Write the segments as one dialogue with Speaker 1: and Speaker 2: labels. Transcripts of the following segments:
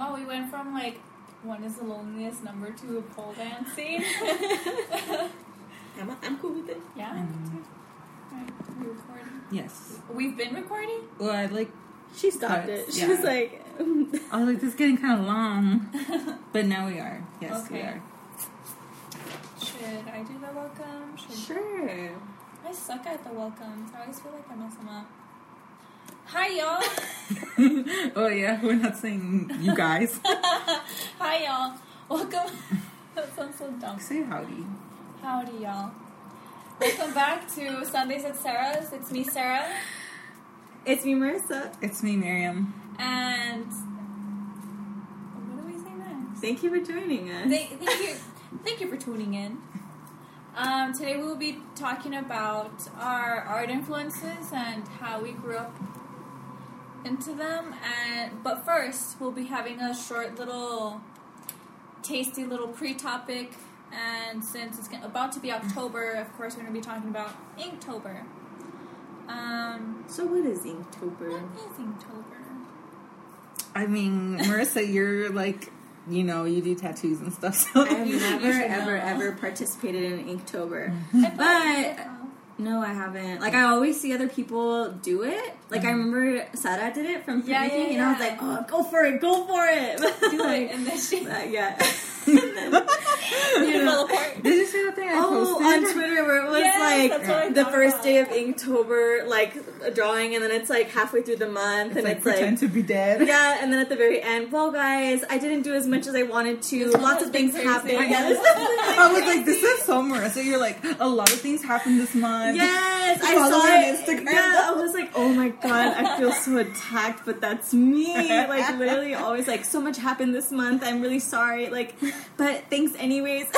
Speaker 1: Wow, we went from like one is the loneliest number to a pole dancing.
Speaker 2: I'm, I'm cool with it.
Speaker 1: yeah.
Speaker 3: Mm.
Speaker 1: Right, we recording.
Speaker 3: Yes.
Speaker 1: We've been recording.
Speaker 3: Well, I like.
Speaker 2: She stopped
Speaker 3: Cuts,
Speaker 2: it. She
Speaker 3: yeah.
Speaker 2: was like,
Speaker 3: I was like, this is getting kind of long. but now we are. Yes, we
Speaker 1: Okay.
Speaker 3: are.
Speaker 1: Should I do the welcome? Should
Speaker 2: sure.
Speaker 1: I suck at the welcomes. I always feel like I mess them up. Hi y'all.
Speaker 3: oh yeah, we're not saying you guys.
Speaker 1: Hi y'all. Welcome. that sounds so dumb.
Speaker 3: Say howdy.
Speaker 1: Howdy y'all. Welcome back to Sundays at Sarah's. It's me, Sarah,
Speaker 2: It's me, Marissa.
Speaker 3: It's me, Miriam.
Speaker 1: and what do we say next?
Speaker 2: Thank you for joining us.
Speaker 1: Thank, thank you, thank you for tuning in. Um, today we will be talking about our art influences and how we grew up into them. And but first, we'll be having a short little, tasty little pre-topic. And since it's g- about to be October, of course, we're going to be talking about Inktober. Um,
Speaker 2: so what is Inktober?
Speaker 1: what is Inktober?
Speaker 3: I mean, Marissa, you're like, you know, you do tattoos and stuff. So
Speaker 2: I've
Speaker 1: You- you
Speaker 2: never, ever,
Speaker 1: know.
Speaker 2: ever participated in Inktober. But- No, I haven't. Like I mm. always see other people do it. Like I mm. remember Sarah did it from
Speaker 1: Yeah,
Speaker 2: Pretty
Speaker 1: yeah,
Speaker 2: and I was like, "Oh, go for it, go for it!"
Speaker 1: do it, and then she
Speaker 2: But, yeah.
Speaker 1: You fell apart.
Speaker 3: Did you see that thing I
Speaker 2: oh,
Speaker 3: posted?
Speaker 2: on Twitter where it was
Speaker 1: Yes, that's what I
Speaker 2: like the first
Speaker 1: about.
Speaker 2: day of Inktober, like a drawing, and then it's like halfway through the month,
Speaker 3: It's
Speaker 2: and
Speaker 3: like
Speaker 2: it's
Speaker 3: pretend
Speaker 2: like.
Speaker 3: to be dead.
Speaker 2: Yeah, and then at the very end, well, guys, I didn't do as much as I wanted to.
Speaker 1: One
Speaker 2: Lots of things happened.
Speaker 3: I was like, this is summer, so You're like, a lot of things happened this month.
Speaker 2: Yes, I saw it.
Speaker 3: Instagram.
Speaker 2: Yeah, I was like, oh my god, I feel so attacked, but that's me. Like literally, always like, so much happened this month. I'm really sorry. Like, but thanks anyways.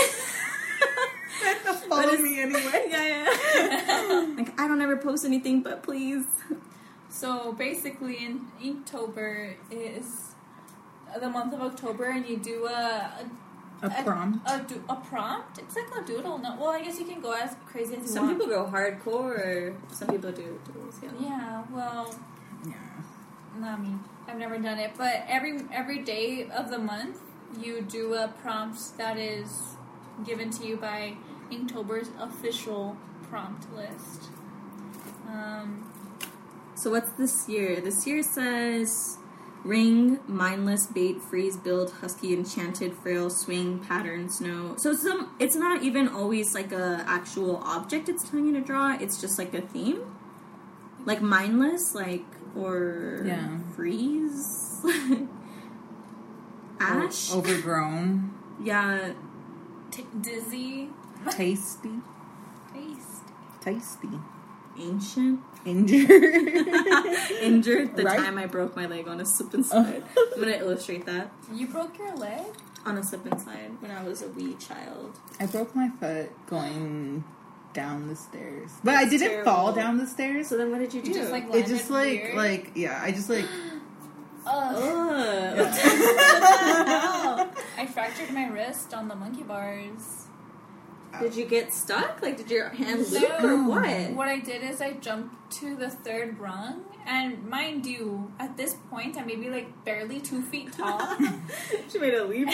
Speaker 3: Follow me anyway.
Speaker 2: yeah, yeah. like I don't ever post anything, but please.
Speaker 1: So basically, in Inktober is the month of October, and you do a
Speaker 3: A prompt.
Speaker 1: a, do, a prompt. It's like a doodle. No, well, I guess you can go as crazy as you
Speaker 2: Some
Speaker 1: want.
Speaker 2: people go hardcore. Some people do doodles. Yeah.
Speaker 1: Yeah, well,
Speaker 3: yeah.
Speaker 1: not me. I've never done it, but every every day of the month, you do a prompt that is given to you by Inktober's official prompt list. Um,
Speaker 2: So what's this year? This year says ring, mindless, bait, freeze, build, husky, enchanted, frail, swing, pattern, snow. So some it's not even always like a actual object it's telling you to draw, it's just like a theme. Like mindless, like or
Speaker 3: Yeah.
Speaker 2: freeze. Ash.
Speaker 3: O- overgrown.
Speaker 2: Yeah.
Speaker 1: t- dizzy.
Speaker 3: Tasty.
Speaker 1: Taste.
Speaker 3: Tasty.
Speaker 2: Ancient.
Speaker 3: Injured.
Speaker 2: Injured the
Speaker 3: Right?
Speaker 2: time I broke my leg on a slip and slide. I'm gonna illustrate that.
Speaker 1: You broke your leg?
Speaker 2: On a slip and slide when I was a wee child.
Speaker 3: I broke my foot going down the stairs, but I didn't fall down the stairs.
Speaker 2: So then what did you do?
Speaker 1: You just like
Speaker 3: it just like
Speaker 1: weird?
Speaker 3: like yeah. I just like
Speaker 1: Ugh.
Speaker 2: Ugh.
Speaker 1: I fractured my wrist on the monkey bars.
Speaker 2: Did you get stuck? Like, did your hand
Speaker 1: No.
Speaker 2: loop or what?
Speaker 1: What I did is I jumped to the third rung, and mind you, at this point I'm maybe like barely two feet tall,
Speaker 2: she made a leap.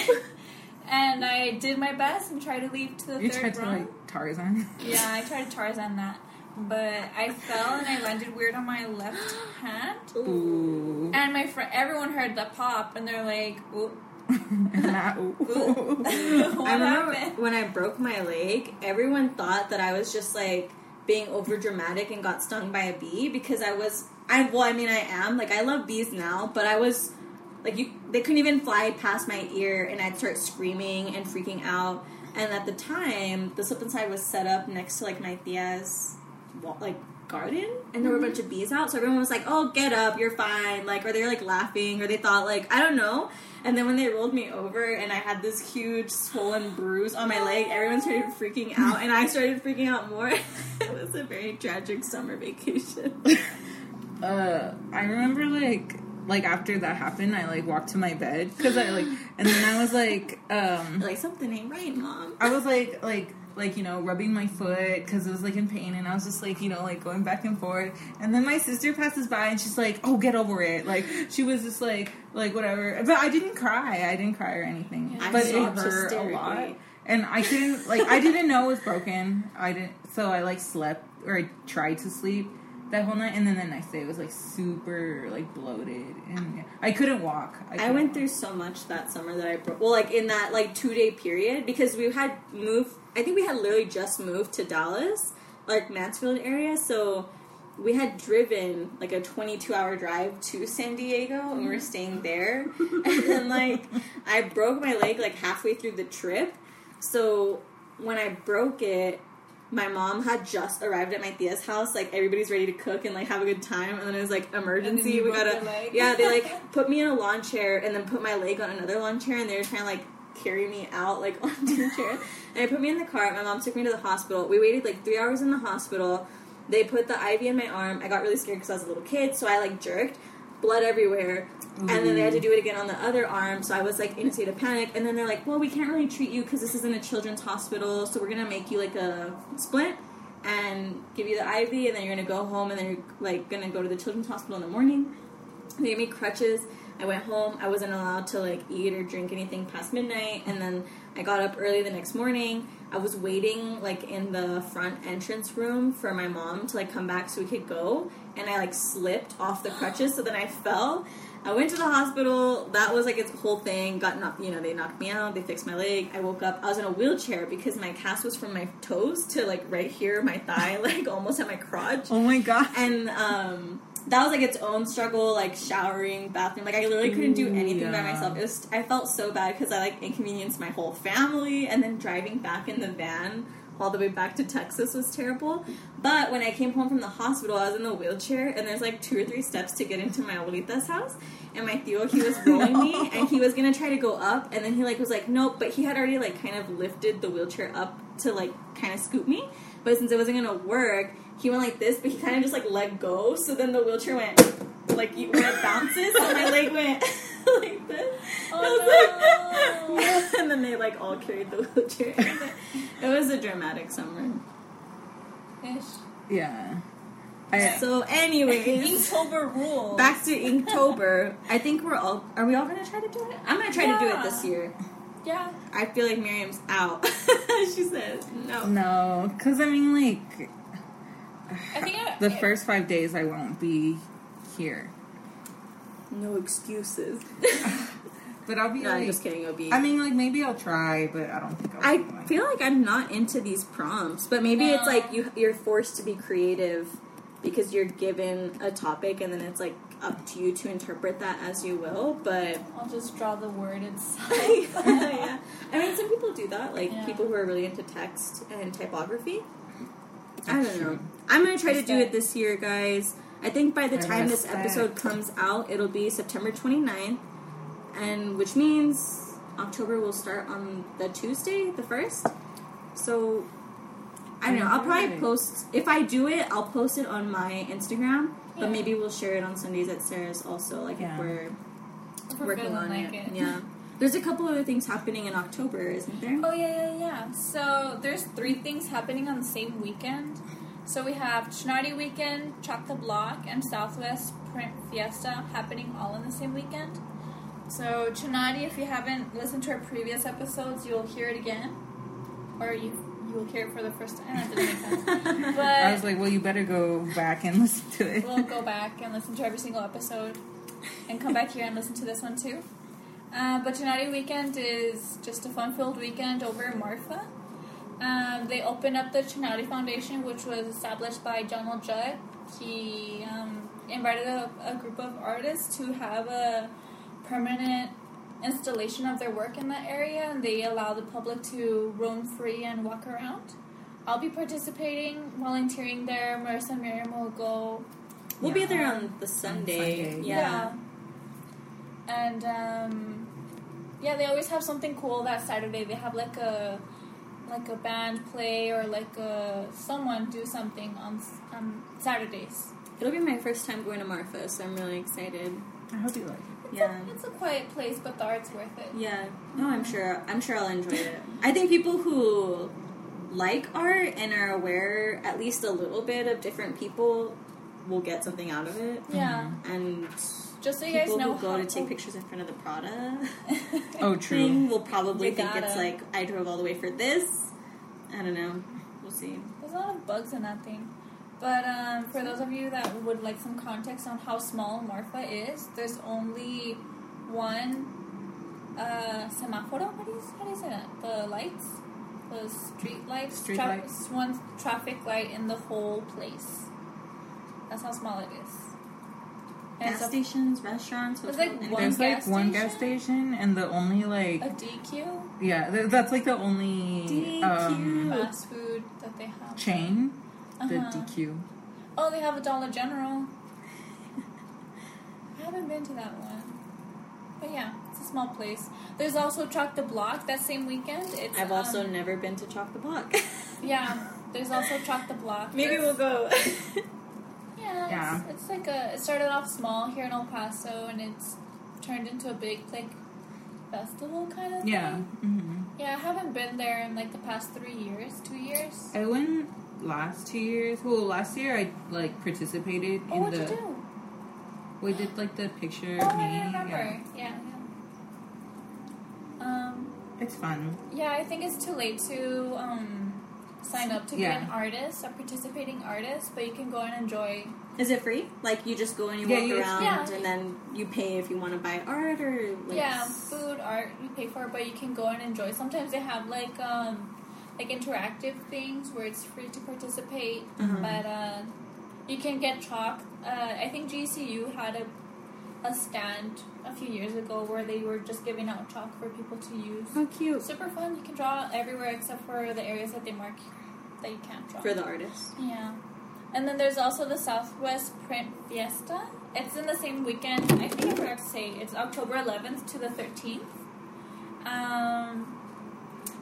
Speaker 1: and I did my best and tried to leap to the
Speaker 3: you
Speaker 1: third
Speaker 3: tried to
Speaker 1: rung.
Speaker 3: like Tarzan.
Speaker 1: Yeah, I tried to Tarzan that, but I fell and I landed weird on my left hand,
Speaker 3: Ooh.
Speaker 1: And my friend, everyone heard the pop, and they're like, "Ooh,
Speaker 3: I- ooh.
Speaker 1: what
Speaker 2: I remember
Speaker 1: happened?"
Speaker 2: when I broke my leg, everyone thought that I was just like being over dramatic and got stung by a bee because I was I well I mean I am like I love bees now, but I was like you they couldn't even fly past my ear and I'd start screaming and freaking out. And at the time, the slip and slide was set up next to like my tia's wa- like garden, and there were a bunch of bees out. So everyone was like, "Oh, get up, you're fine." Like, or they were like laughing, or they thought like I don't know. And then when they rolled me over and I had this huge swollen bruise on my leg, everyone started freaking out, and I started freaking out more. it was a very tragic summer vacation.
Speaker 3: uh, I remember like like after that happened, I like walked to my bed because I like, and then I was like, um,
Speaker 2: like something ain't right, mom.
Speaker 3: I was like like like you know rubbing my foot because it was like in pain, and I was just like you know like going back and forth, and then my sister passes by and she's like, oh get over it, like she was just like like whatever. But I didn't cry. I didn't cry or anything.
Speaker 1: Yeah.
Speaker 3: But
Speaker 2: I
Speaker 3: it hurt a lot. And I couldn't like I didn't know it was broken. I didn't so I like slept or I tried to sleep that whole night and then the next day it was like super like bloated and I couldn't walk.
Speaker 2: I
Speaker 3: couldn't
Speaker 2: went
Speaker 3: walk.
Speaker 2: through so much that summer that I broke. Well, like in that like two day period because we had moved. I think we had literally just moved to Dallas, like Mansfield area. So we had driven like a 22 hour drive to San Diego and we were staying there. and then like I broke my leg like halfway through the trip. So when I broke it, my mom had just arrived at my tia's house. Like everybody's ready to cook and like have a good time. And then it was like emergency. We gotta yeah. They like put me in a lawn chair and then put my leg on another lawn chair. And they were trying to like carry me out like onto the chair. And they put me in the car. My mom took me to the hospital. We waited like three hours in the hospital. They put the IV in my arm. I got really scared because I was a little kid, so I like jerked, blood everywhere. And then they had to do it again on the other arm, so I was like in a state of panic. And then they're like, "Well, we can't really treat you because this isn't a children's hospital, so we're gonna make you like a splint and give you the IV, and then you're gonna go home, and then you're like gonna go to the children's hospital in the morning." They gave me crutches. I went home. I wasn't allowed to like eat or drink anything past midnight, and then I got up early the next morning. I was waiting like in the front entrance room for my mom to like come back so we could go, and I like slipped off the crutches, so then I fell. I went to the hospital. That was like its whole thing. Got knocked, you know, they knocked me out. They fixed my leg. I woke up. I was in a wheelchair because my cast was from my toes to like right here, my thigh, like almost at my crotch
Speaker 3: Oh my god.
Speaker 2: and um, that was like its own struggle, like showering, bathroom. Like I literally couldn't do anything by myself. It was I felt so bad because I like inconvenienced my whole family, and then driving back in the van all the way back to Texas was terrible. But when I came home from the hospital, I was in the wheelchair, and there's like two or three steps to get into my abuelita's house. And my tío, he was rolling me, and he was gonna try to go up, and then he like was like, nope. But he had already like kind of lifted the wheelchair up to like kind of scoop me. But since it wasn't gonna work, he went like this, but he kind of just like let go. So then the wheelchair went like you- when it bounces, so my leg went like this. Oh, I was like- and then they like all carried the wheelchair. it was a dramatic summer.
Speaker 1: Ish.
Speaker 3: Yeah. I,
Speaker 2: So, anyways,
Speaker 1: Inktober rule.
Speaker 2: back to Inktober. I think we're all. Are we all gonna try to do it? I'm gonna try to do it this year.
Speaker 1: Yeah.
Speaker 2: I feel like Miriam's out. she says no.
Speaker 3: no, because I mean, like,
Speaker 1: I think I,
Speaker 3: the first five days I won't be here.
Speaker 2: No excuses.
Speaker 3: But I'll be
Speaker 2: no, I'm just kidding. It'll be.
Speaker 3: I mean, like, maybe I'll try, but I don't think I'll
Speaker 2: I
Speaker 3: be like,
Speaker 2: feel like I'm not into these prompts, but maybe it's like you you're forced to be creative because you're given a topic and then it's like up to you to interpret that as you will. But
Speaker 1: I'll just draw the word itself.
Speaker 2: yeah, I mean, some people do that, like
Speaker 1: Yeah.
Speaker 2: people who are really into text and typography. I don't know.
Speaker 3: true.
Speaker 2: I'm gonna try to do it this year, guys. I think by the
Speaker 3: I
Speaker 2: time this
Speaker 3: respect.
Speaker 2: episode comes out, it'll be September 29th, and which means October will start on the Tuesday, the first. So I don't know. I'll probably post if I do it. I'll post it on my Instagram, but
Speaker 1: Yeah.
Speaker 2: maybe we'll share it on Sundays at Sarah's also. Like
Speaker 3: Yeah.
Speaker 2: if we're
Speaker 1: If we're
Speaker 2: working on
Speaker 1: like
Speaker 2: it. Yeah. There's a couple other things happening in October, isn't there?
Speaker 1: Oh yeah, yeah, yeah. So there's three things happening on the same weekend. So we have Chinati Weekend, Chalk the Block, and Southwest Print Fiesta happening all in the same weekend. So Chinati, if you haven't listened to our previous episodes, you'll hear it again, or you you'll hear it for the first time. That didn't make sense. But
Speaker 3: I was like, well, you better go back and listen to it.
Speaker 1: we'll go back and listen to every single episode and come back here and listen to this one too. Uh, but Chinati Weekend is just a fun-filled weekend over in Marfa. Um, they opened up the Chinati Foundation, which was established by Donald Judd. He um, invited a, a group of artists to have a permanent installation of their work in that area, and they allow the public to roam free and walk around. I'll be participating, volunteering there. Marissa and Miriam will go
Speaker 2: We'll be there on the Sunday.
Speaker 3: Sunday.
Speaker 2: Yeah.
Speaker 1: And um, yeah, they always have something cool that Saturday. They have like a like a band play or like a someone do something on s- on Saturdays.
Speaker 2: It'll be my first time going to Marfa, so I'm really excited.
Speaker 3: I hope you like it.
Speaker 1: It's
Speaker 2: Yeah.
Speaker 1: a, it's a quiet place, but the art's worth it.
Speaker 2: Yeah. No, I'm sure. I'm sure I'll enjoy it. I think people who like art and are aware at least a little bit of different people will get something out of it.
Speaker 1: Yeah,
Speaker 2: And
Speaker 1: just Just so you guys
Speaker 2: People
Speaker 1: know
Speaker 2: who go
Speaker 1: how-
Speaker 2: to take pictures in front of the Prada
Speaker 3: Oh, true.
Speaker 2: thing will probably
Speaker 1: They
Speaker 2: think it's
Speaker 1: gotta.
Speaker 2: like I drove all the way for this. I don't know. We'll see.
Speaker 1: There's a lot of bugs in that thing. But um, for those of you that would like some context on how small Marfa is, there's only one uh, semáforo. What do you how do you say that? The lights, the street lights,
Speaker 3: Street
Speaker 1: Tra-
Speaker 3: lights.
Speaker 1: One traffic light in the whole place. That's how small it is. And
Speaker 2: Gas
Speaker 1: it's
Speaker 2: stations, restaurants,
Speaker 1: It's
Speaker 2: hotels,
Speaker 1: like one
Speaker 3: There's like
Speaker 1: gas
Speaker 3: one gas
Speaker 1: station?
Speaker 3: station, and the only like
Speaker 1: a DQ
Speaker 3: yeah, th- that's like the only um,
Speaker 2: DQ.
Speaker 1: fast food that they have.
Speaker 3: chain. The
Speaker 1: Uh-huh.
Speaker 3: DQ.
Speaker 1: Oh, they have a Dollar General. I haven't been to that one. But yeah, it's a small place. There's also Chalk the Block that same weekend. It's,
Speaker 2: I've also
Speaker 1: um,
Speaker 2: never been to Chalk the Block.
Speaker 1: yeah. There's also Chalk the Block.
Speaker 2: Maybe
Speaker 1: It's-
Speaker 2: we'll go.
Speaker 1: Yeah,
Speaker 3: Yeah.
Speaker 1: It's, it's like a. It started off small here in El Paso, and it's turned into a big like festival kind of
Speaker 3: Yeah.
Speaker 1: thing.
Speaker 3: hmm
Speaker 1: Yeah, I haven't been there in like the past three years, two years.
Speaker 3: I went last two years. Well, last year I like participated
Speaker 1: Oh,
Speaker 3: in the.
Speaker 1: you do?
Speaker 3: We did like the picture.
Speaker 1: Oh,
Speaker 3: of me.
Speaker 1: I remember.
Speaker 3: Yeah.
Speaker 1: Yeah. yeah. Um.
Speaker 3: It's fun.
Speaker 1: Yeah, I think it's too late to um, sign up to be
Speaker 3: Yeah.
Speaker 1: an artist, a participating artist, but you can go and enjoy.
Speaker 2: Is it free? Like you just go and you
Speaker 3: Yeah,
Speaker 2: walk
Speaker 3: you-
Speaker 2: around
Speaker 1: Yeah.
Speaker 2: and then you pay if you want to buy art or like
Speaker 1: yeah, food, art, you pay for it, but you can go and enjoy. Sometimes they have like um, like interactive things where it's free to participate,
Speaker 2: Uh-huh.
Speaker 1: but uh, you can get chalk. Uh, I think GCU had a a stand a few years ago where they were just giving out chalk for people to use.
Speaker 2: How cute
Speaker 1: Super fun. You can draw everywhere except for the areas that they mark that you can't draw.
Speaker 2: for the artist.
Speaker 1: Yeah. And then there's also the Southwest Print Fiesta. It's in the same weekend. I think I forgot to say it's October 11th to the 13th. Um,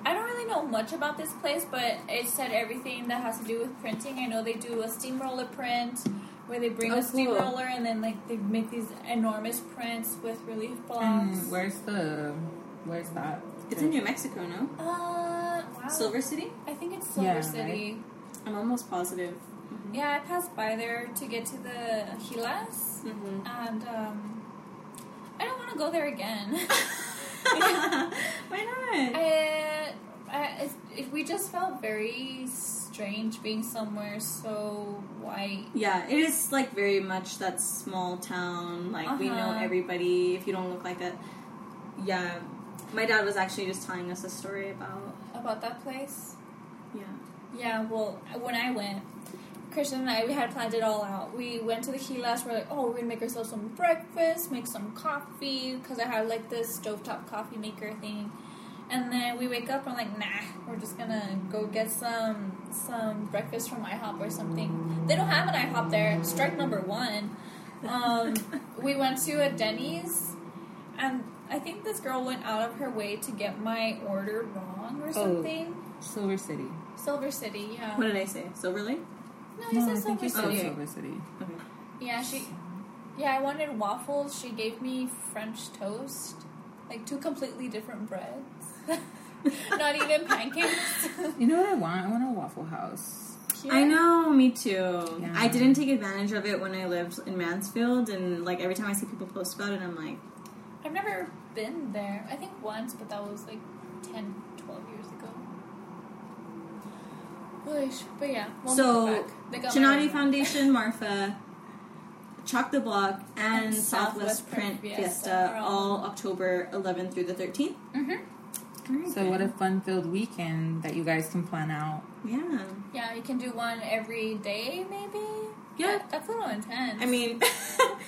Speaker 1: I don't really know much about this place, but it said everything that has to do with printing. I know they do a steamroller print where they bring
Speaker 2: Oh,
Speaker 1: a
Speaker 2: cool.
Speaker 1: steamroller and then like they make these enormous prints with relief blocks.
Speaker 3: And where's the? Where's that?
Speaker 2: It's in New Mexico, no?
Speaker 1: uh, wow.
Speaker 2: Silver City.
Speaker 1: I think it's Silver
Speaker 3: Yeah,
Speaker 1: City.
Speaker 2: I'm almost positive.
Speaker 1: Yeah, I passed by there to get to the Gilas,
Speaker 2: Mm-hmm.
Speaker 1: and um, I don't want to go there again.
Speaker 2: Why not?
Speaker 1: I, I, it, it, we just felt very strange being somewhere so white.
Speaker 2: Yeah, it is like very much that small town. Like we know
Speaker 1: Uh-huh.
Speaker 2: everybody. If you don't look like that, yeah. My dad was actually just telling us a story about
Speaker 1: About that place.
Speaker 2: yeah.
Speaker 1: Yeah, well, when I went, Christian and I, we had planned it all out. We went to the Gilas. We're like, oh, we're gonna make ourselves some breakfast, make some coffee, because I had like this stovetop coffee maker thing. And then we wake up and we're like, nah, we're just gonna go get some some breakfast from IHOP or something. They don't have an IHOP there. Strike number one. Um, we went to a Denny's, and I think this girl went out of her way to get my order wrong or something.
Speaker 3: Silver City.
Speaker 1: Silver City, yeah.
Speaker 2: What did I say? Silver Lake?
Speaker 1: No, you
Speaker 3: No,
Speaker 1: said
Speaker 3: I think
Speaker 1: Silver
Speaker 3: you
Speaker 1: City.
Speaker 3: said
Speaker 2: yeah.
Speaker 3: Silver City.
Speaker 2: Okay.
Speaker 1: Yeah, she. Yeah, I wanted waffles. She gave me French toast, like two completely different breads. Not even pancakes.
Speaker 3: You know what I want? I want a Waffle House.
Speaker 2: I know, me too.
Speaker 3: Yeah.
Speaker 2: I didn't take advantage of it when I lived in Mansfield, and like every time I see people post about it, I'm like,
Speaker 1: I've never been there. I think once, but that was like 10, 12 years ago. Wish, but yeah. we'll
Speaker 2: so
Speaker 1: move back. They got my
Speaker 2: Chinati. Foundation, Marfa, Chalk the Block, and,
Speaker 1: And
Speaker 2: Southwest,
Speaker 1: Southwest
Speaker 2: Print
Speaker 1: Print
Speaker 2: Fiesta,
Speaker 1: Fiesta
Speaker 2: all
Speaker 1: all-
Speaker 2: October 11th through the 13th.
Speaker 1: Mhm.
Speaker 3: So what a fun-filled weekend that you guys can plan out.
Speaker 2: Yeah.
Speaker 1: Yeah, you can do one every day, maybe.
Speaker 2: Yeah.
Speaker 1: That- that's a little intense.
Speaker 2: I mean,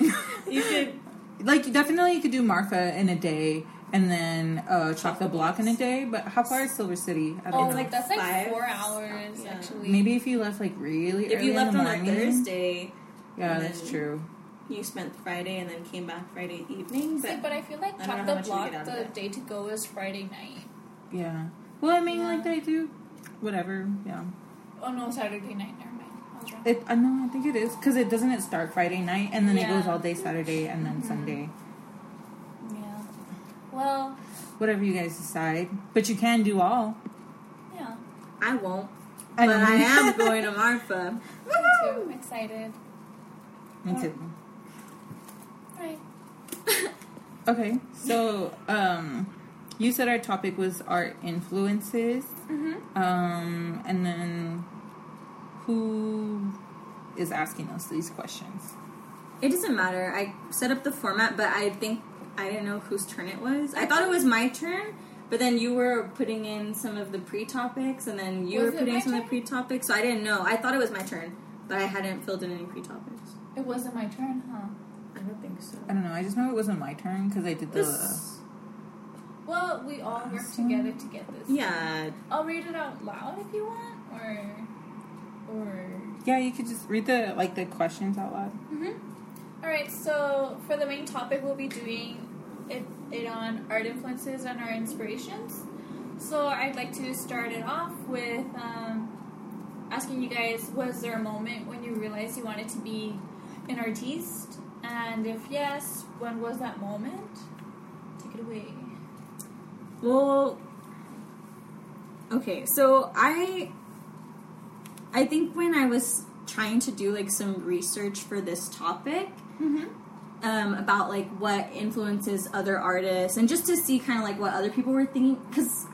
Speaker 2: you could.
Speaker 3: Like definitely you could do Marfa in a day and then uh, Chalk the Block in a day. But how far is Silver City? I don't
Speaker 1: oh,
Speaker 3: know.
Speaker 1: like that's like
Speaker 2: Five?
Speaker 1: four hours
Speaker 2: Yeah.
Speaker 1: actually.
Speaker 3: Maybe if you left like really
Speaker 2: If
Speaker 3: early
Speaker 2: you
Speaker 3: in
Speaker 2: left
Speaker 3: the
Speaker 2: on a. Thursday,
Speaker 3: Yeah, that's true.
Speaker 2: you spent Friday and then came back Friday evening.
Speaker 1: See,
Speaker 2: But
Speaker 1: but I feel like
Speaker 2: I don't know
Speaker 1: Chalk
Speaker 2: how
Speaker 1: the Block,
Speaker 2: get out of
Speaker 1: the day to go is Friday night.
Speaker 3: Yeah. Well, I mean,
Speaker 1: Yeah.
Speaker 3: like they do, whatever. Yeah.
Speaker 1: Oh no, Saturday night. Never mind. I.
Speaker 3: It. I know. I think it is because it doesn't it start Friday night and then it goes all day Saturday and then
Speaker 1: Mhm.
Speaker 3: Sunday.
Speaker 1: yeah. Well,
Speaker 3: Whatever you guys decide, but you can do all.
Speaker 1: yeah.
Speaker 2: I won't.
Speaker 3: I
Speaker 2: but
Speaker 3: know.
Speaker 2: I am going to Marfa.
Speaker 1: Me too. I'm excited.
Speaker 3: Me too.
Speaker 1: Right.
Speaker 3: Okay, so um, you said our topic was art influences,
Speaker 1: Mm-hmm.
Speaker 3: um, and then who is asking us these questions?
Speaker 2: It doesn't matter. I set up the format, but I think I didn't know whose turn it was. I thought it was my turn, but then you were putting in some of the pre-topics, and then you
Speaker 1: Was
Speaker 2: were putting in some of the pre-topics. So I didn't know. I thought it was my turn, but I hadn't filled in any pre-topics.
Speaker 1: It wasn't my turn, huh?
Speaker 2: I don't think so.
Speaker 3: I don't know. I just know it wasn't my turn because I did the.
Speaker 2: This,
Speaker 1: Well, we all work together to get this.
Speaker 2: yeah,
Speaker 1: I'll read it out loud if you want, or or.
Speaker 3: Yeah, you could just read the like the questions out loud.
Speaker 1: Mm-hmm. All right. So for the main topic, we'll be doing it, it on art influences and our inspirations. So I'd like to start it off with um, asking you guys: Was there a moment when you realized you wanted to be an artiste? And if yes, when was that moment? Take it away.
Speaker 2: Well, okay, so I I think when I was trying to do like some research for this topic
Speaker 1: Mm-hmm.
Speaker 2: um, about like what influences other artists and just to see kind of like what other people were thinking because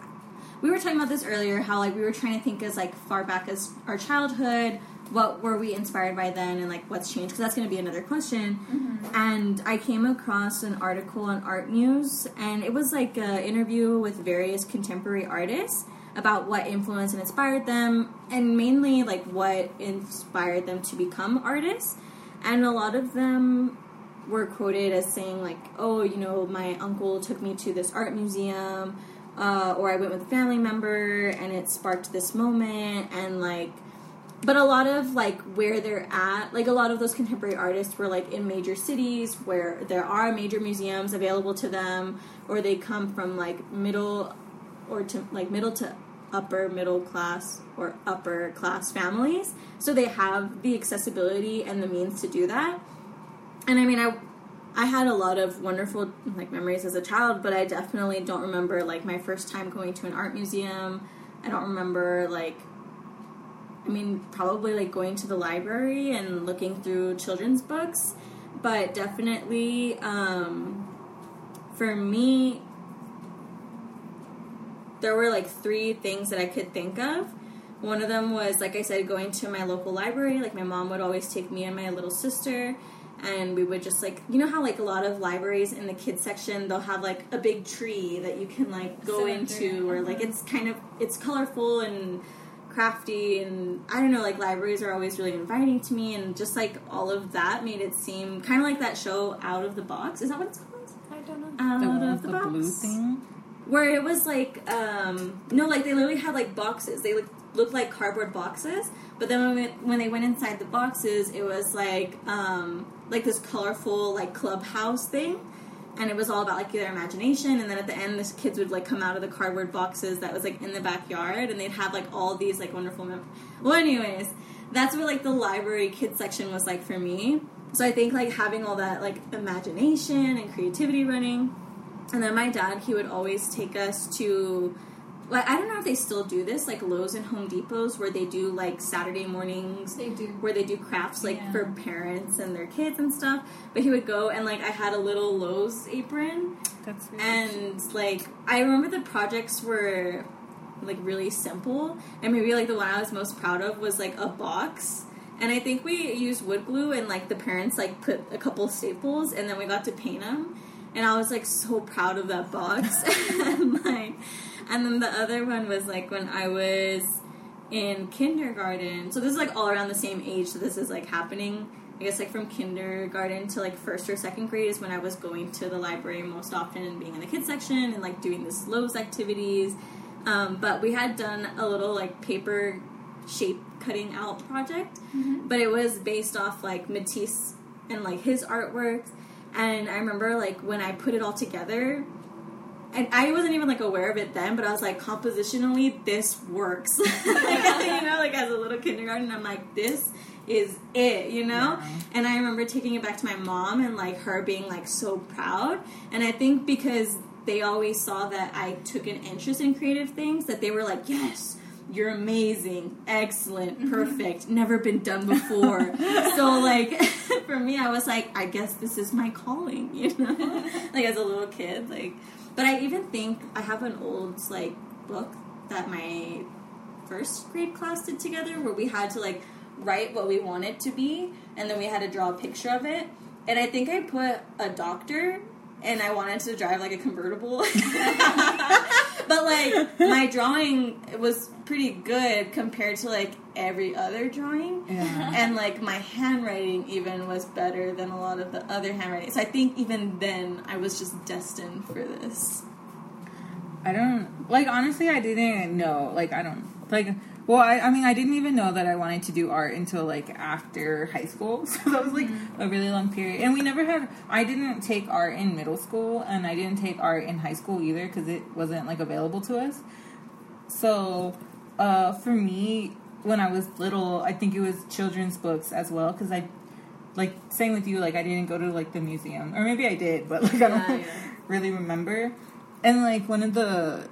Speaker 2: we were talking about this earlier how like we were trying to think as like far back as our childhood what were we inspired by then and like what's changed? Because that's going to be another question. And i came across an article on art news and it was like an interview with various contemporary artists about what influenced and inspired them and mainly like what inspired them to become artists. And a lot of them were quoted as saying like oh you know my uncle took me to this art museum uh, or i went with a family member and it sparked this moment and like but a lot of like where they're at like a lot of those contemporary artists were like in major cities where there are major museums available to them or they come from like middle or to like middle to upper middle class or upper class families. So they have the accessibility and the means to do that. And i mean i i had a lot of wonderful like memories as a child but i definitely don't remember like my first time going to an art museum. I don't remember like I mean, probably like going to the library and looking through children's books, but definitely um, for me, there were like three things that I could think of. One of them was, like I said, going to my local library. Like, my mom would always take me and my little sister, and we would just like, you know how like a lot of libraries in the kids section, they'll have like a big tree that you can like go
Speaker 1: Sit
Speaker 2: into, or like
Speaker 1: uh-huh.
Speaker 2: it's kind of it's colorful and crafty and I don't know, like libraries are always really inviting to me, and just like all of that made it seem kind of like that show Out of the Box. Is that what it's called?
Speaker 1: I don't know.
Speaker 2: Out
Speaker 3: The one
Speaker 2: of the,
Speaker 3: the
Speaker 2: Box.
Speaker 3: blue thing.
Speaker 2: Where it was like, um, no, like they literally had like boxes. They look, looked like cardboard boxes, but then when, we, when they went inside the boxes, it was like, um, like this colorful like clubhouse thing. And it was all about like their imagination, and then at the end, the kids would like come out of the cardboard boxes that was like in the backyard, and they'd have like all these like wonderful. Mem- well, anyways, that's what like the library kids section was like for me. So I think like having all that like imagination and creativity running, and then my dad, he would always take us to, like, I don't know if they still do this, like Lowe's and Home Depots, where they do like Saturday mornings,
Speaker 1: They do.
Speaker 2: where they do crafts like
Speaker 1: Yeah.
Speaker 2: for parents and their kids and stuff. But he would go and like I had a little Lowe's apron,
Speaker 3: That's weird.
Speaker 2: and like I remember the projects were like really simple, and maybe like the one I was most proud of was like a box. And I think we used wood glue, and like the parents like put a couple staples, and then we got to paint them. And I was like so proud of that box. and like, and then the other one was like when I was in kindergarten. So this is like all around the same age. So this is like happening. I guess like from kindergarten to like first or second grade is when I was going to the library most often and being in the kids section and like doing the Lowe's activities. Um, but we had done a little like paper shape cutting out project, but it was based off like Matisse and like his artwork. And I remember like when I put it all together, and I wasn't even like aware of it then, but I was like, compositionally, this works. like, you know, like as a little kindergarten, I'm like, this is it, you know?
Speaker 3: Yeah.
Speaker 2: And I remember taking it back to my mom and like her being like so proud. And I think because they always saw that I took an interest in creative things, that they were like, yes, you're amazing, excellent, mm-hmm. perfect, never been done before. so like for me, I was like, I guess this is my calling, you know, like as a little kid, like. But I even think I have an old like book that my first grade class did together, where we had to like write what we wanted to be, and then we had to draw a picture of it. And I think I put a doctor, and I wanted to drive like a convertible. but like my drawing was pretty good compared to like every other drawing.
Speaker 3: Yeah.
Speaker 2: And like my handwriting even was better than a lot of the other handwriting. So I think even then I was just destined for this.
Speaker 3: I don't like honestly. I didn't know. Like I don't like. Well, I, I mean, I didn't even know that I wanted to do art until like after high school. So that was like mm-hmm. a really long period. And we never had. I didn't take art in middle school, and I didn't take art in high school either because it wasn't like available to us. So, uh, for me, when I was little, I think it was children's books as well because I, like, same with you. Like, I didn't go to like the museum, or maybe I did, but like I don't
Speaker 2: Yeah, yeah.
Speaker 3: really remember. And like one of the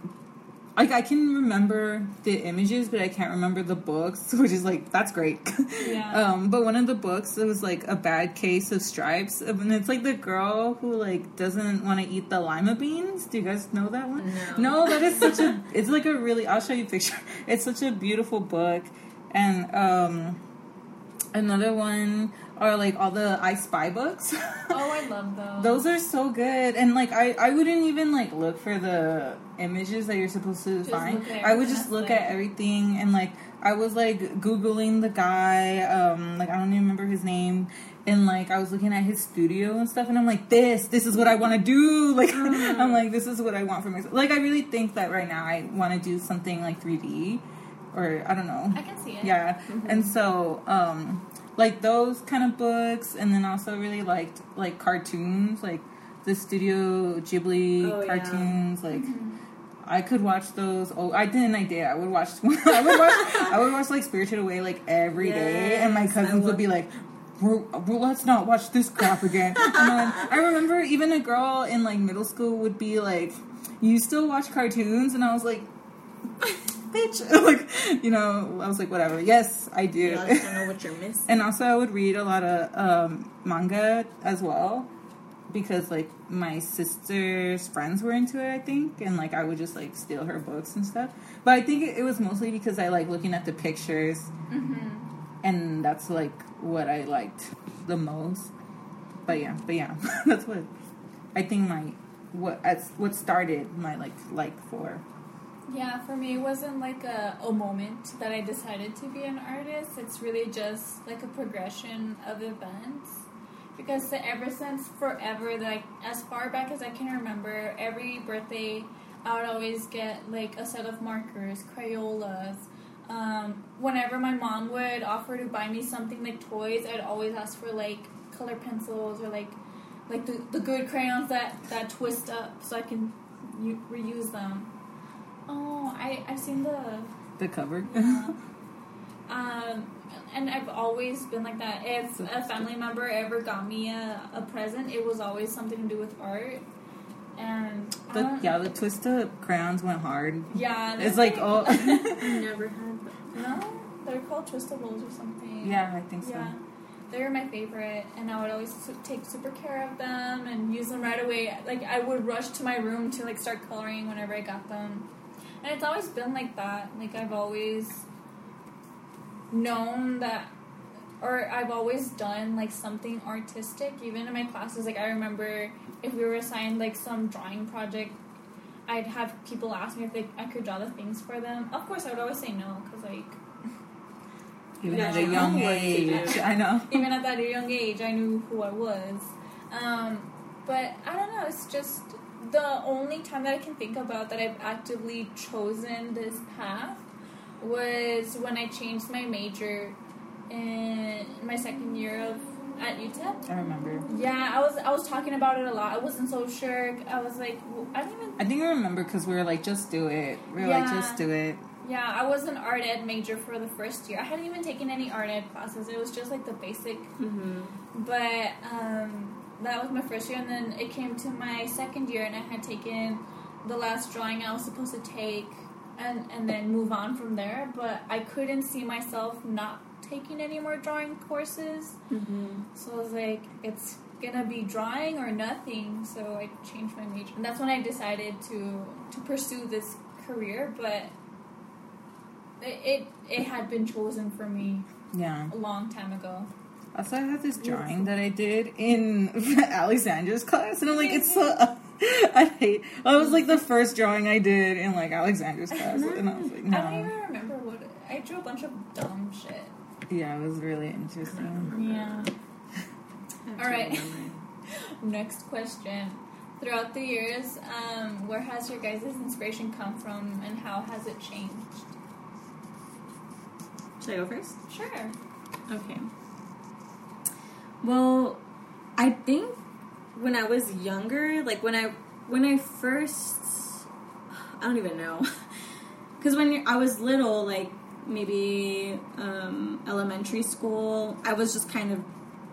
Speaker 3: like I can remember the images, but I can't remember the books, which is like that's great.
Speaker 1: Yeah.
Speaker 3: um, but one of the books it was like a bad case of stripes, and it's like the girl who like doesn't want to eat the lima beans. Do you guys know that one?
Speaker 2: No.
Speaker 3: No, that is such a. It's like a really. I'll show you a picture. It's such a beautiful book, and um, another one are like all the I Spy books.
Speaker 1: Oh, I love those.
Speaker 3: Those are so good, and like I, I wouldn't even like look for the images that you're supposed to
Speaker 1: Just
Speaker 3: find. I would just look at everything, and like I was like googling the guy, um, like I don't even remember his name, and like I was looking at his studio and stuff, and I'm like, this, this is what I want to do. Like
Speaker 1: Mm.
Speaker 3: I'm like, this is what I want for myself. Like I really think that right now I want to do something like 3D, or I don't know.
Speaker 1: I can see it.
Speaker 3: Yeah. And so, um, like those kind of books, and then also really liked like cartoons, like the Studio Ghibli
Speaker 2: Oh, yeah.
Speaker 3: cartoons. Like mm-hmm. I could watch those. Oh, I didn't. I did. I would watch. I would watch. I would watch like Spirited Away like every day, and my cousins would
Speaker 2: would.
Speaker 3: be like. Well, well, let's not watch this crap again. and then I remember even a girl in like middle school would be like, "You still watch cartoons?" And I was like, bitch. like, you know, I was like, whatever. Yes, I do.
Speaker 2: Don't know what you're missing.
Speaker 3: and also, I would read a lot of um, manga as well because, like, my sister's friends were into it, I think, and like I would just like steal her books and stuff. But I think it, it was mostly because I like looking at the pictures,
Speaker 1: Mm-hmm.
Speaker 3: and that's like what I liked the most. But yeah, but yeah, that's what I think my what as what started my like like for.
Speaker 1: Yeah, for me, it wasn't like a, a moment that I decided to be an artist. It's really just like a progression of events. Because ever since forever, like as far back as I can remember, every birthday I would always get like a set of markers, Crayolas. Um, whenever my mom would offer to buy me something like toys, I'd always ask for like color pencils or like like the, the good crayons that, that twist up so I can u- reuse them. Oh, I I've seen the
Speaker 3: The cover.
Speaker 1: um, and I've always been like that. If a family member ever got me a, a present, it was always something to do with art. And
Speaker 3: The, yeah, the twist up crayons went hard.
Speaker 1: yeah,
Speaker 3: It's like oh
Speaker 2: never had that.
Speaker 1: no, they're called twistables or something.
Speaker 3: yeah, I think so.
Speaker 1: Yeah, they were my favorite, and I would always take super care of them and use them right away. Like I would rush to my room to like start coloring whenever I got them, and it's always been like that. Like I've always known that, or I've always done like something artistic, even in my classes. Like I remember if we were assigned like some drawing project. I'd have people ask me if they, I could draw the things for them. Of course, I would always say no because like
Speaker 3: Even at a young age. I know.
Speaker 1: even at that young age, I knew who I was. Um, but I don't know. It's just the only time that I can think about that I've actively chosen this path was when I changed my major in my second year of at UTEP.
Speaker 3: I remember.
Speaker 1: Yeah, I was I was talking about it a lot. I wasn't so sure. I was like, well, I don't even.
Speaker 3: I think I remember because we were like, just do it. We were like, just do it.
Speaker 1: Yeah, I was an art ed major for the first year. I hadn't even taken any art ed classes. It was just like the basic
Speaker 2: Mm-hmm.
Speaker 1: But um, that was my first year, and then it came to my second year, and I had taken the last drawing I was supposed to take. and and then move on from there. But I couldn't see myself not taking any more drawing courses.
Speaker 2: Mm-hmm.
Speaker 1: So I was like, it's gonna be drawing or nothing. So I changed my major, and that's when I decided to to pursue this career. But it it, it had been chosen for me
Speaker 3: Yeah.
Speaker 1: a long time ago.
Speaker 3: Also, I have this drawing that I did in Alexandra's class, and I'm like, it's so. I hate. I was like the first drawing I did in like Alexandra's class, and I was like, no.
Speaker 1: I don't even remember what I drew a bunch of dumb shit.
Speaker 3: Yeah, it was really interesting.
Speaker 1: Yeah. All right. Next question. Throughout the years, um, where has your guys' inspiration come from, and how has it changed?
Speaker 2: Should I go first?
Speaker 1: Sure.
Speaker 2: Okay. Well, I think when I was younger, like when I when I first, I don't even know, because when I was little, like maybe um, elementary school, I was just kind of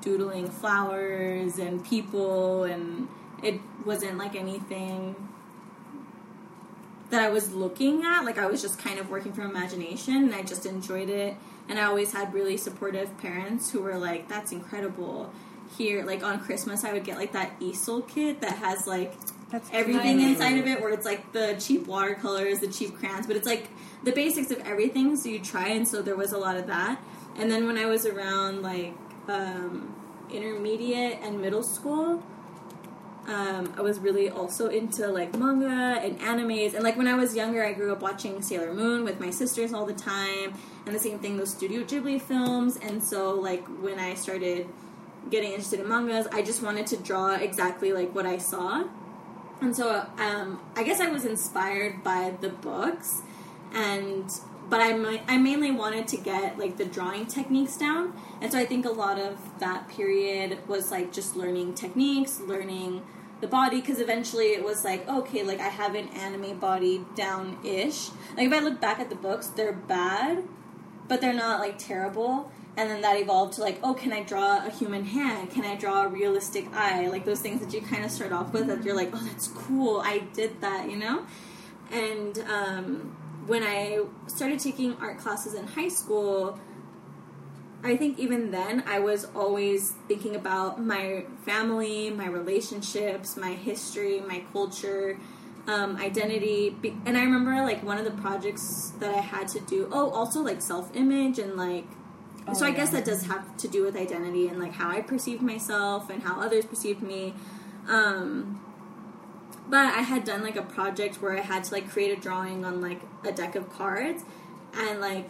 Speaker 2: doodling flowers and people, and it wasn't like anything that I was looking at. Like I was just kind of working from imagination, and I just enjoyed it. And I always had really supportive parents who were like, "That's incredible." Here, like on Christmas, I would get like that easel kit that has like
Speaker 3: That's
Speaker 2: everything inside of it, where it's like the cheap watercolors, the cheap crayons, but it's like the basics of everything. So you try, and so there was a lot of that. And then when I was around like um, intermediate and middle school, um, I was really also into like manga and animes. And like when I was younger, I grew up watching Sailor Moon with my sisters all the time, and the same thing those Studio Ghibli films. And so like when I started getting interested in mangas, I just wanted to draw exactly like what I saw. And so um, I guess I was inspired by the books, and but I I mainly wanted to get like the drawing techniques down, and so I think a lot of that period was like just learning techniques, learning the body, because eventually it was like okay, like I have an anime body down ish. Like if I look back at the books, they're bad, but they're not like terrible. And then that evolved to like, oh, can I draw a human hand? Can I draw a realistic eye? Like those things that you kind of start off with that you're like, oh, that's cool. I did that, you know. And um, when I started taking art classes in high school, I think even then I was always thinking about my family, my relationships, my history, my culture, um, identity. And I remember like one of the projects that I had to do. Oh, also like self image and like. so
Speaker 3: Oh,
Speaker 2: I guess that does have to do with identity and like how I perceived myself and how others perceived me. Um, but I had done like a project where I had to like create a drawing on like a deck of cards and like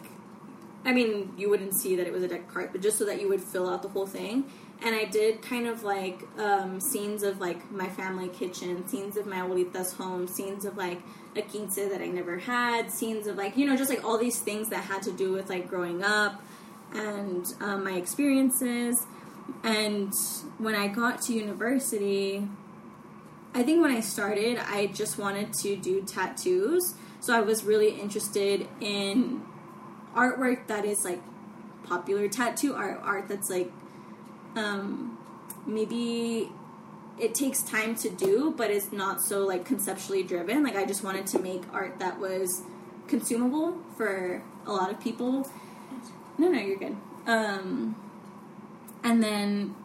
Speaker 2: I mean, you wouldn't see that it was a deck of cards, but just so that you would fill out the whole thing. And I did kind of like um, scenes of like my family kitchen, scenes of my abuelita's home, scenes of like a quince that I never had, scenes of like, you know, just like all these things that had to do with like growing up and um, my experiences. And when I got to university, I think when I started, I just wanted to do tattoos. So I was really interested in artwork that is like popular tattoo art, art that's like um, maybe it takes time to do, but it's not so like conceptually driven. Like I just wanted to make art that was consumable for a lot of people. No, no, you're good. Um, and then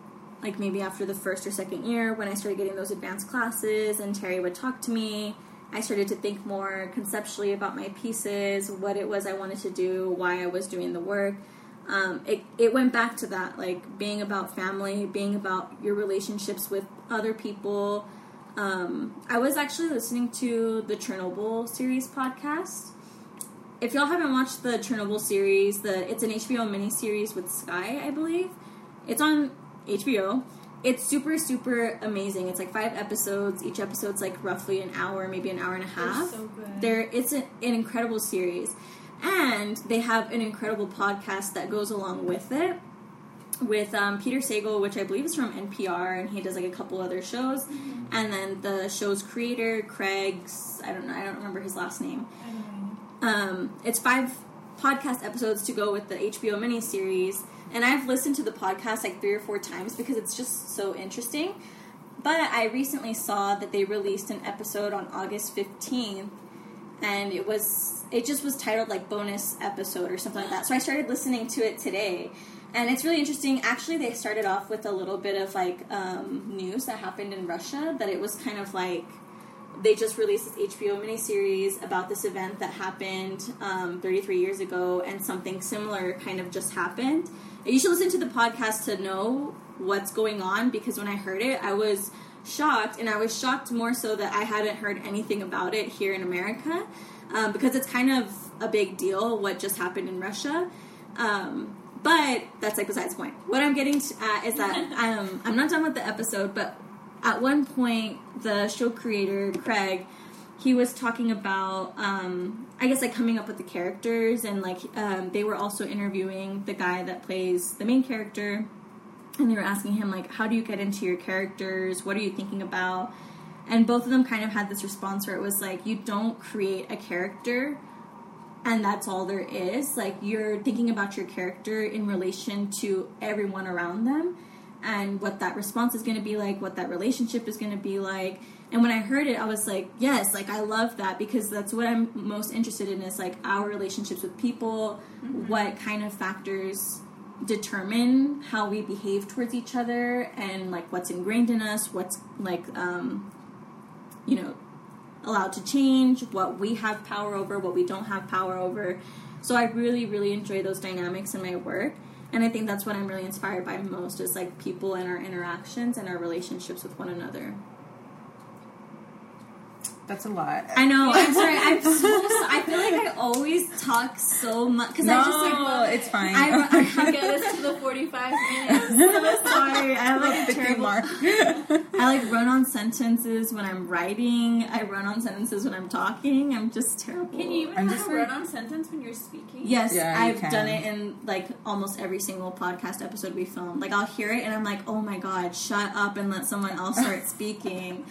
Speaker 2: like maybe after the first or second year when I started getting those advanced classes and Terry would talk to me, I started to think more conceptually about my pieces, what it was I wanted to do, why I was doing the work. Um, it, it went back to that, like being about family, being about your relationships with other people. Um, I was actually listening to the Chernobyl series podcast. If y'all haven't watched the Chernobyl series, the it's an HBO miniseries with Sky, I believe. It's on HBO. It's super, super amazing. It's like five episodes. Each episode's like roughly an hour, maybe an hour and a half.
Speaker 1: so good.
Speaker 2: They're it's an, an incredible series, and they have an incredible podcast that goes along with it with um, Peter Sagal, which I believe is from NPR, and he does like a couple other shows, and then the show's creator Craig's I don't know I don't remember his last name. Um, it's five podcast episodes to go with the HBO miniseries, and I've listened to the podcast like three or four times because it's just so interesting. But I recently saw that they released an episode on August 15th, and it was it just was titled like bonus episode or something like that. So I started listening to it today, and it's really interesting. Actually, they started off with a little bit of like um, news that happened in Russia. That it was kind of like they just released this HBO miniseries about this event that happened um, 33 years ago, and something similar kind of just happened. You should listen to the podcast to know what's going on because when I heard it, I was shocked, and I was shocked more so that I hadn't heard anything about it here in America um, because it's kind of a big deal what just happened in Russia. Um, but that's like besides the point. What I'm getting to, at is that um, I'm not done with the episode, but at one point, the show creator Craig, he was talking about, um, I guess, like coming up with the characters, and like um, they were also interviewing the guy that plays the main character, and they were asking him like, how do you get into your characters? What are you thinking about? And both of them kind of had this response where it was like, you don't create a character and that's all there is. Like you're thinking about your character in relation to everyone around them and what that response is going to be like, what that relationship is going to be like. And when I heard it, I was like, yes, like I love that because that's what I'm most interested in is like our relationships with people, what kind of factors determine how we behave towards each other and like what's ingrained in us, what's like um you know, allowed to change, what we have power over, what we don't have power over. So I really, really enjoy those dynamics in my work. And I think that's what I'm really inspired by most is like people and our interactions and our relationships with one another.
Speaker 3: That's a lot.
Speaker 2: I know. I'm sorry. I'm so. I feel like I always talk so much because
Speaker 3: no,
Speaker 2: I just like love
Speaker 3: it's fine.
Speaker 2: I, I have
Speaker 1: Get us to the 45 minutes.
Speaker 2: so sorry. I have like a
Speaker 3: 50
Speaker 2: terrible.
Speaker 3: mark.
Speaker 2: I like run on sentences when I'm writing. I run on sentences when I'm talking. I'm just terrible.
Speaker 1: Can you even
Speaker 3: I'm
Speaker 1: have
Speaker 3: just
Speaker 1: a
Speaker 3: like-
Speaker 1: run-on sentence when you're speaking?
Speaker 2: Yes,
Speaker 3: Yeah,
Speaker 2: I've done it in like almost every single podcast episode we filmed. Like I'll hear it and I'm like, "Oh my god, shut up and let someone else start speaking."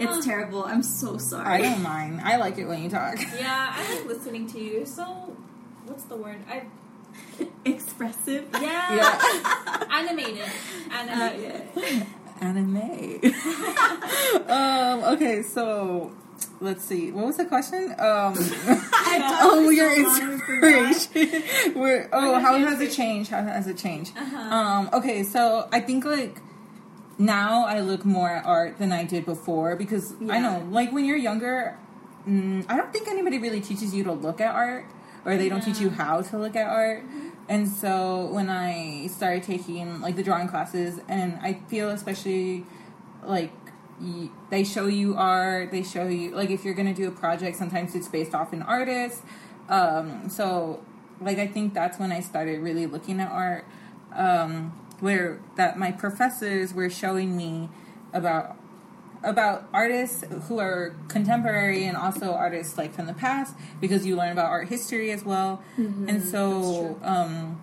Speaker 2: It's terrible. I'm so sorry.
Speaker 3: I don't mind. I like it when you talk.
Speaker 1: Yeah, I like listening to you. So, what's the word? I
Speaker 2: Expressive.
Speaker 1: yeah,
Speaker 3: Yeah.
Speaker 1: animated,
Speaker 2: Uh,
Speaker 1: animated.
Speaker 2: yeah.
Speaker 3: Anime. um, okay, so let's see. What was the question? Um, oh,
Speaker 2: for
Speaker 3: your
Speaker 2: so long, I forgot.
Speaker 3: inspiration. Where, oh,
Speaker 1: What
Speaker 3: how
Speaker 1: is your
Speaker 3: has it changed? How has it changed?
Speaker 1: Uh-huh.
Speaker 3: Um, okay, so I think like now I look more at art than I did before because I know, like when you're younger, mm, I don't think anybody really teaches you to look at art or they don't teach you how to look at art. And so when I started taking like the drawing classes, and I feel especially like y- they show you art, they show you like if you're gonna do a project, sometimes it's based off an artist. Um, so like I think that's when I started really looking at art, um, where that my professors were showing me about about artists who are contemporary and also artists like from the past because you learn about art history as well. And so um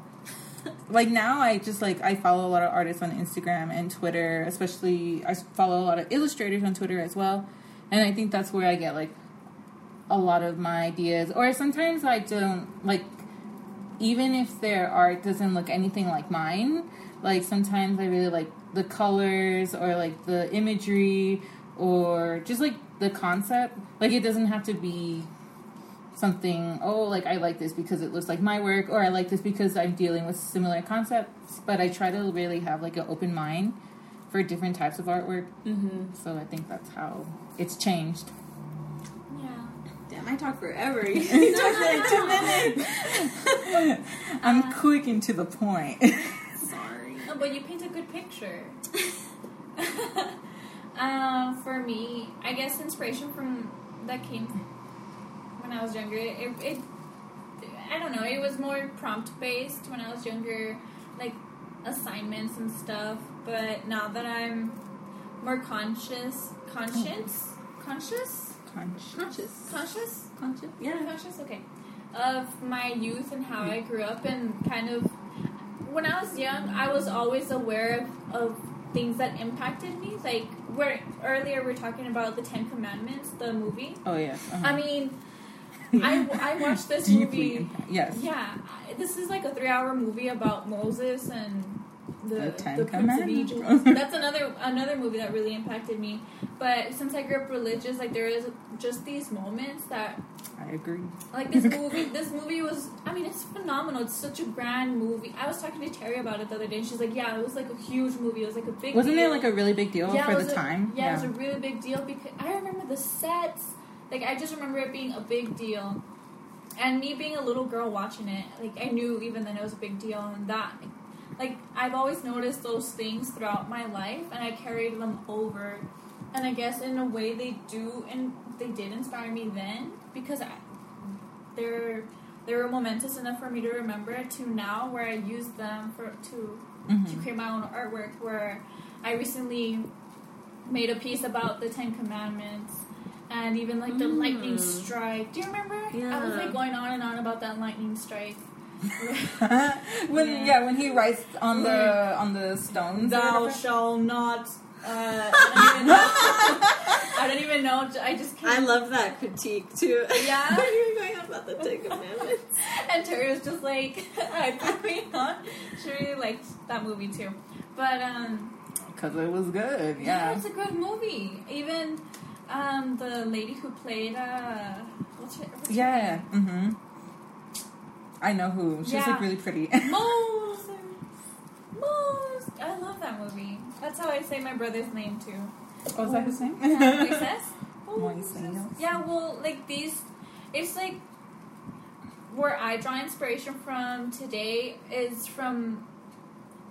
Speaker 3: like now i just like i follow a lot of artists on instagram and twitter especially i follow a lot of illustrators on twitter as well. And i think that's where i get like a lot of my ideas. Or sometimes i don't like even if their art doesn't look anything like mine, like sometimes I really like the colors or like the imagery or just like the concept. Like it doesn't have to be something, oh, like I like this because it looks like my work or I like this because I'm dealing with similar concepts, but I try to really have like an open mind for different types of artwork.
Speaker 2: Mm-hmm.
Speaker 3: So I think that's how it's changed.
Speaker 1: Yeah.
Speaker 2: Damn, I talk forever. You talk for like two minutes.
Speaker 3: I'm quick and to the point.
Speaker 1: No, but you paint a good picture. um, for me, I guess inspiration from that came when I was younger. It, it, I don't know. It was more prompt based when I was younger, like assignments and stuff. But now that I'm more conscious, conscious, conscious,
Speaker 2: Conscious.
Speaker 1: conscious,
Speaker 2: Conscious. Yeah.
Speaker 1: conscious, okay, of my youth and how I grew up and kind of when I was young, I was always aware of, of things that impacted me. Like where earlier we are talking about the Ten Commandments, the movie.
Speaker 3: Oh yes. uh-huh.
Speaker 1: I mean, I, I watched this
Speaker 3: Deeply
Speaker 1: movie.
Speaker 3: impact- Yes.
Speaker 1: Yeah, this is like a three-hour movie about Moses and the,
Speaker 3: The
Speaker 1: Prince of Egypt. That's another another movie that really impacted me. But since I grew up religious, like there is just these moments that
Speaker 3: I agree.
Speaker 1: like this movie. this movie was. I mean, it's phenomenal. It's such a grand movie. I was talking to Terry about it the other day, and she's like, "Yeah, it was like a huge movie. It was like a big.
Speaker 3: Wasn't
Speaker 1: deal.
Speaker 3: it like a really big deal
Speaker 1: Yeah,
Speaker 3: for the
Speaker 1: a-
Speaker 3: time?
Speaker 1: Yeah, it was a really big deal because I remember the sets. Like I just remember it being a big deal, and me being a little girl watching it. Like I knew even then it was a big deal, and that, like I've always noticed those things throughout my life, and I carried them over. And I guess in a way they do, and they did inspire me then because I, they're they were momentous enough for me to remember to now, where I use them for to
Speaker 3: Mhm.
Speaker 1: to create my own artwork where I recently made a piece about the Ten Commandments and even like the
Speaker 2: Mm.
Speaker 1: lightning strike. Do you remember? I was like going on and on about that lightning strike.
Speaker 3: when
Speaker 1: Yeah.
Speaker 3: yeah. when he writes on the on the stones. or
Speaker 1: Thou shall not. Uh, I don't even know. I don't even know. I just
Speaker 2: I
Speaker 1: can't.
Speaker 2: I love that critique too.
Speaker 1: Yeah?
Speaker 2: you were going on about the Ten Commandments.
Speaker 1: and Terry was just like, I put me on. She really liked that movie too. But um,
Speaker 3: Because it was good,
Speaker 1: Yeah,
Speaker 3: yeah.
Speaker 1: it's a good movie. Even um, the lady who played uh, what's her, what's her
Speaker 3: Yeah. Mm-hmm. I know who. She's
Speaker 1: Yeah.
Speaker 3: like really pretty.
Speaker 1: Moses. Moses. I love that movie. That's how I say my brother's name too.
Speaker 3: oh, is that his name?
Speaker 1: Moises.
Speaker 3: Moises.
Speaker 1: Yeah, well, like these, it's like where I draw inspiration from today is from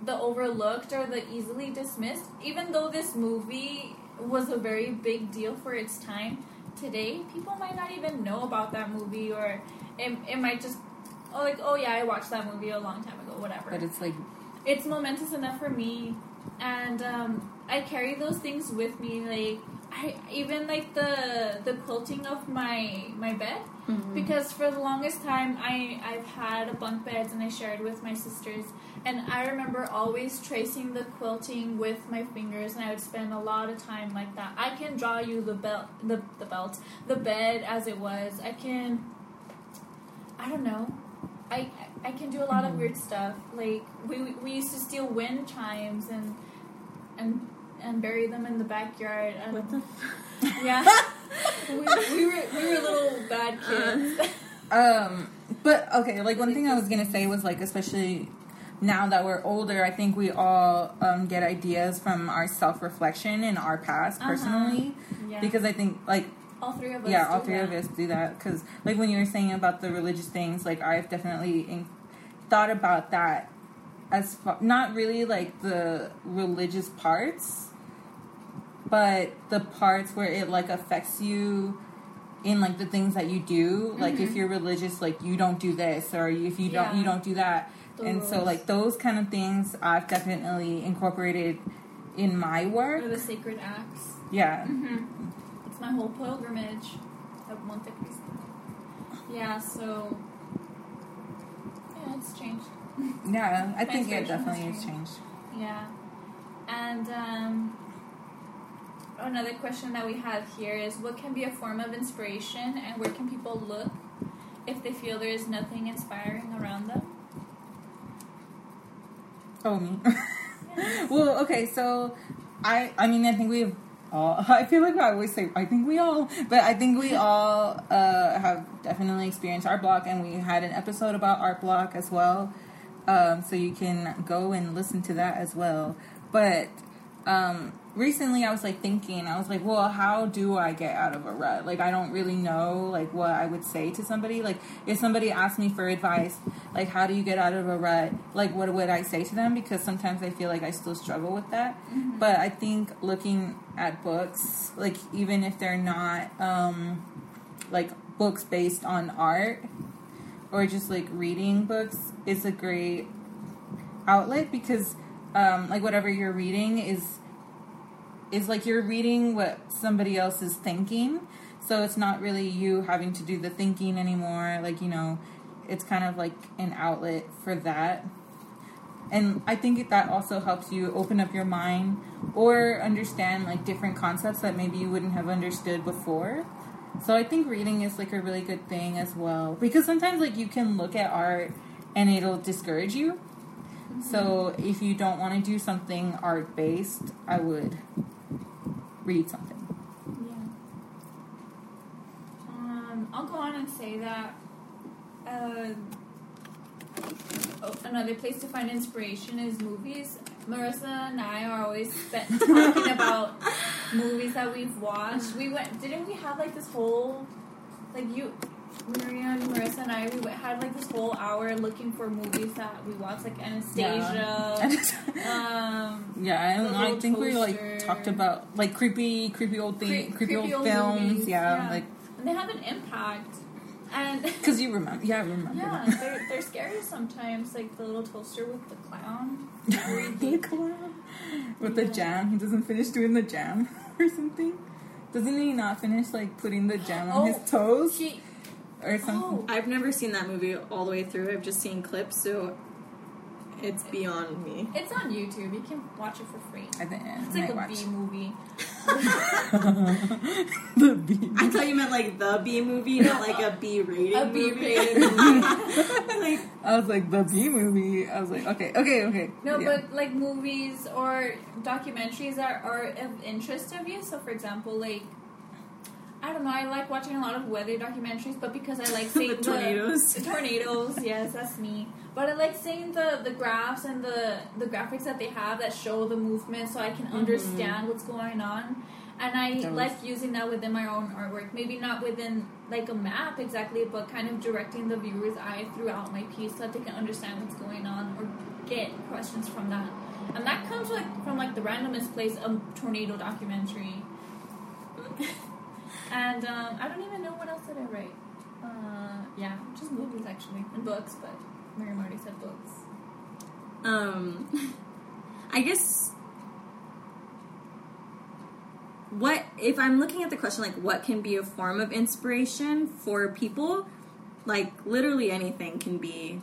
Speaker 1: the overlooked or the easily dismissed. Even though this movie was a very big deal for its time, today people might not even know about that movie or it, it might just, oh, like, oh yeah, I watched that movie a long time ago, whatever.
Speaker 3: But it's like
Speaker 1: it's momentous enough for me and um, i carry those things with me like i even like the the quilting of my my bed. Because for the longest time i i've had bunk beds and i shared with my sisters and i remember always tracing the quilting with my fingers and i would spend a lot of time like that. I can draw you the belt the, the belt the bed as it was. I can i don't know I I can do a lot of weird stuff. Like we we used to steal wind chimes and and and bury them in the backyard. And,
Speaker 2: What the? F-
Speaker 1: yeah, we, we were we were little bad kids.
Speaker 3: Um, but okay, like one thing I was gonna say was like, especially now that we're older, I think we all um, get ideas from our self reflection in our past
Speaker 1: Uh-huh.
Speaker 3: personally,
Speaker 1: yeah,
Speaker 3: because I think like
Speaker 1: all three of us.
Speaker 3: yeah, all three of us do that. Because like when you were saying about the religious things, like I've definitely in- thought about that as far, not really like the religious parts, but the parts where it like affects you in like the things that you do like if
Speaker 1: Mhm.
Speaker 3: you're religious like you don't do this or if you don't
Speaker 1: Yeah.
Speaker 3: you don't do that
Speaker 1: The
Speaker 3: and so like those kind of things i've definitely incorporated in my work
Speaker 1: Or the sacred acts.
Speaker 3: yeah
Speaker 1: hmm It's my whole pilgrimage of Monte Cristo. Yeah, so yeah, it's changed.
Speaker 3: yeah i think it definitely has
Speaker 1: changed.
Speaker 3: changed
Speaker 1: Yeah. And um, another question that we have here is what can be a form of inspiration and where can people look if they feel there is nothing inspiring around them?
Speaker 3: oh me well okay so i i mean i think we have all i feel like i always say i think we all but i think we all uh have definitely experienced art block and we had an episode about art block as well. Um so you can go and listen to that as well. But um recently i was like thinking i was like well how do i get out of a rut? Like i don't really know like what i would say to somebody. Like if somebody asked me for advice like how do you get out of a rut? Like what would i say to them? Because sometimes i feel like i still struggle with that. But i think looking at books like even if they're not um like books based on art or just like reading books is a great outlet because um like whatever you're reading is is like you're reading what somebody else is thinking. So it's not really you having to do the thinking anymore. Like you know it's kind of like an outlet for that. And i think that also helps you open up your mind or understand like different concepts that maybe you wouldn't have understood before. So i think reading is like a really good thing as well. Because sometimes like you can look at art and it'll discourage you So if you don't want to do something art based, I would read something.
Speaker 1: Yeah. Um, I'll go on and say that uh, oh, another place to find inspiration is movies. Marissa and I are always spent talking about movies that we've watched. We went, didn't we have like this whole, like you, Maria and Marissa and I, we had like this whole hour looking for movies that we watched, like Anastasia. Um,
Speaker 3: Yeah,
Speaker 1: The
Speaker 3: and I think we like talked about like creepy, creepy old thing,
Speaker 1: Cre-
Speaker 3: creepy,
Speaker 1: creepy
Speaker 3: old
Speaker 1: old
Speaker 3: films.
Speaker 1: movies,
Speaker 3: yeah,
Speaker 1: yeah.
Speaker 3: like
Speaker 1: and they have an impact. And
Speaker 3: because you remember. Yeah, I remember.
Speaker 1: Yeah, they're, they're scary sometimes. Like the little toaster with the clown.
Speaker 3: the clown with the jam. He doesn't finish doing the jam or something. Doesn't he not finish like putting the jam on
Speaker 1: Oh,
Speaker 3: his toes
Speaker 1: She,
Speaker 3: or something?
Speaker 1: oh,
Speaker 2: I've never seen that movie all the way through. I've just seen clips, so it's beyond me.
Speaker 1: it's on YouTube. You can watch it for free.
Speaker 3: I think
Speaker 1: It's
Speaker 3: I
Speaker 1: like a
Speaker 3: watch.
Speaker 1: B movie.
Speaker 3: the bee.
Speaker 2: I thought you meant like the B movie, not like a B rating.
Speaker 1: A B
Speaker 2: movie.
Speaker 1: rated
Speaker 2: like
Speaker 3: I was like the B movie. I was like, okay, okay, okay.
Speaker 1: No,
Speaker 3: Yeah.
Speaker 1: but like movies or documentaries that are of interest of you. So, for example, like I don't know, I like watching a lot of weather documentaries, but because I like seeing
Speaker 2: The tornadoes.
Speaker 1: the tornadoes, yes, that's me. But I like seeing the the graphs and the the graphics that they have that show the movement, so I can understand what's going on. And I like using that within my own artwork. Maybe not within like a map exactly, but kind of directing the viewer's eye throughout my piece so that they can understand what's going on or get questions from that. And that comes like from like the randomest place, a tornado documentary. and um, I don't even know what else did I write. Uh, yeah, just movies actually and books, but Mary Marty said books.
Speaker 2: Um, I guess what if I'm looking at the question like what can be a form of inspiration for people? Like literally anything can be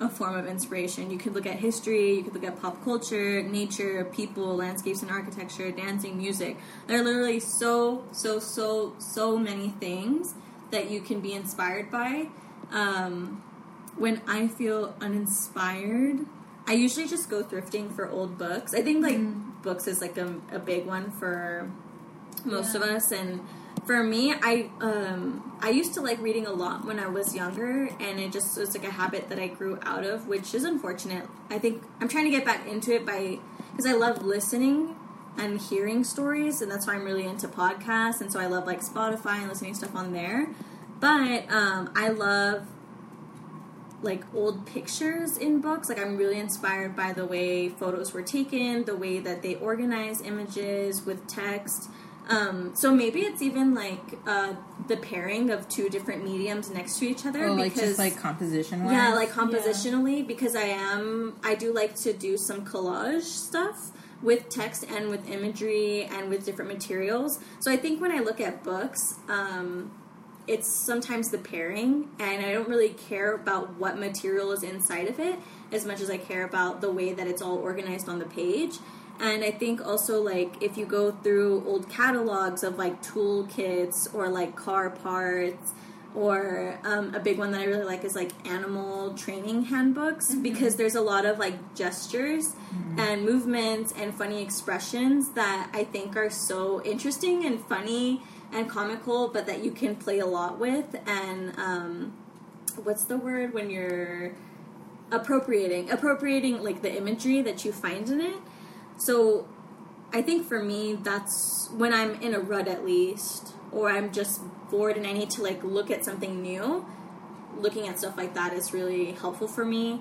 Speaker 2: a form of inspiration. You could look at history, you could look at pop culture, nature, people, landscapes and architecture, dancing, music. There are literally so so so so many things that you can be inspired by. Um, when I feel uninspired, I usually just go thrifting for old books. I think like books is like a, a big one for most of us and for me I um I used to like reading a lot when I was younger and it just was like a habit that I grew out of which is unfortunate. I think I'm trying to get back into it by because I love listening and hearing stories and that's why I'm really into podcasts and so I love like Spotify and listening to stuff on there. But um I love like old pictures in books. Like I'm really inspired by the way photos were taken, the way that they organize images with text. Um, so maybe it's even like uh, the pairing of two different mediums next to each other
Speaker 3: oh, like
Speaker 2: because
Speaker 3: just like composition. wise?
Speaker 2: yeah, like compositionally because I am I do like to do some collage stuff with text and with imagery and with different materials. So I think when I look at books, um, it's sometimes the pairing, and I don't really care about what material is inside of it as much as I care about the way that it's all organized on the page. And I think also like if you go through old catalogs of like toolkits or like car parts or um, a big one that I really like is like animal training handbooks because there's a lot of like gestures and movements and funny expressions that I think are so interesting and funny and comical, but that you can play a lot with. And um, what's the word when you're appropriating? Appropriating like the imagery that you find in it. So I think for me, that's when I'm in a rut at least, or I'm just bored and I need to like look at something new. Looking at stuff like that is really helpful for me.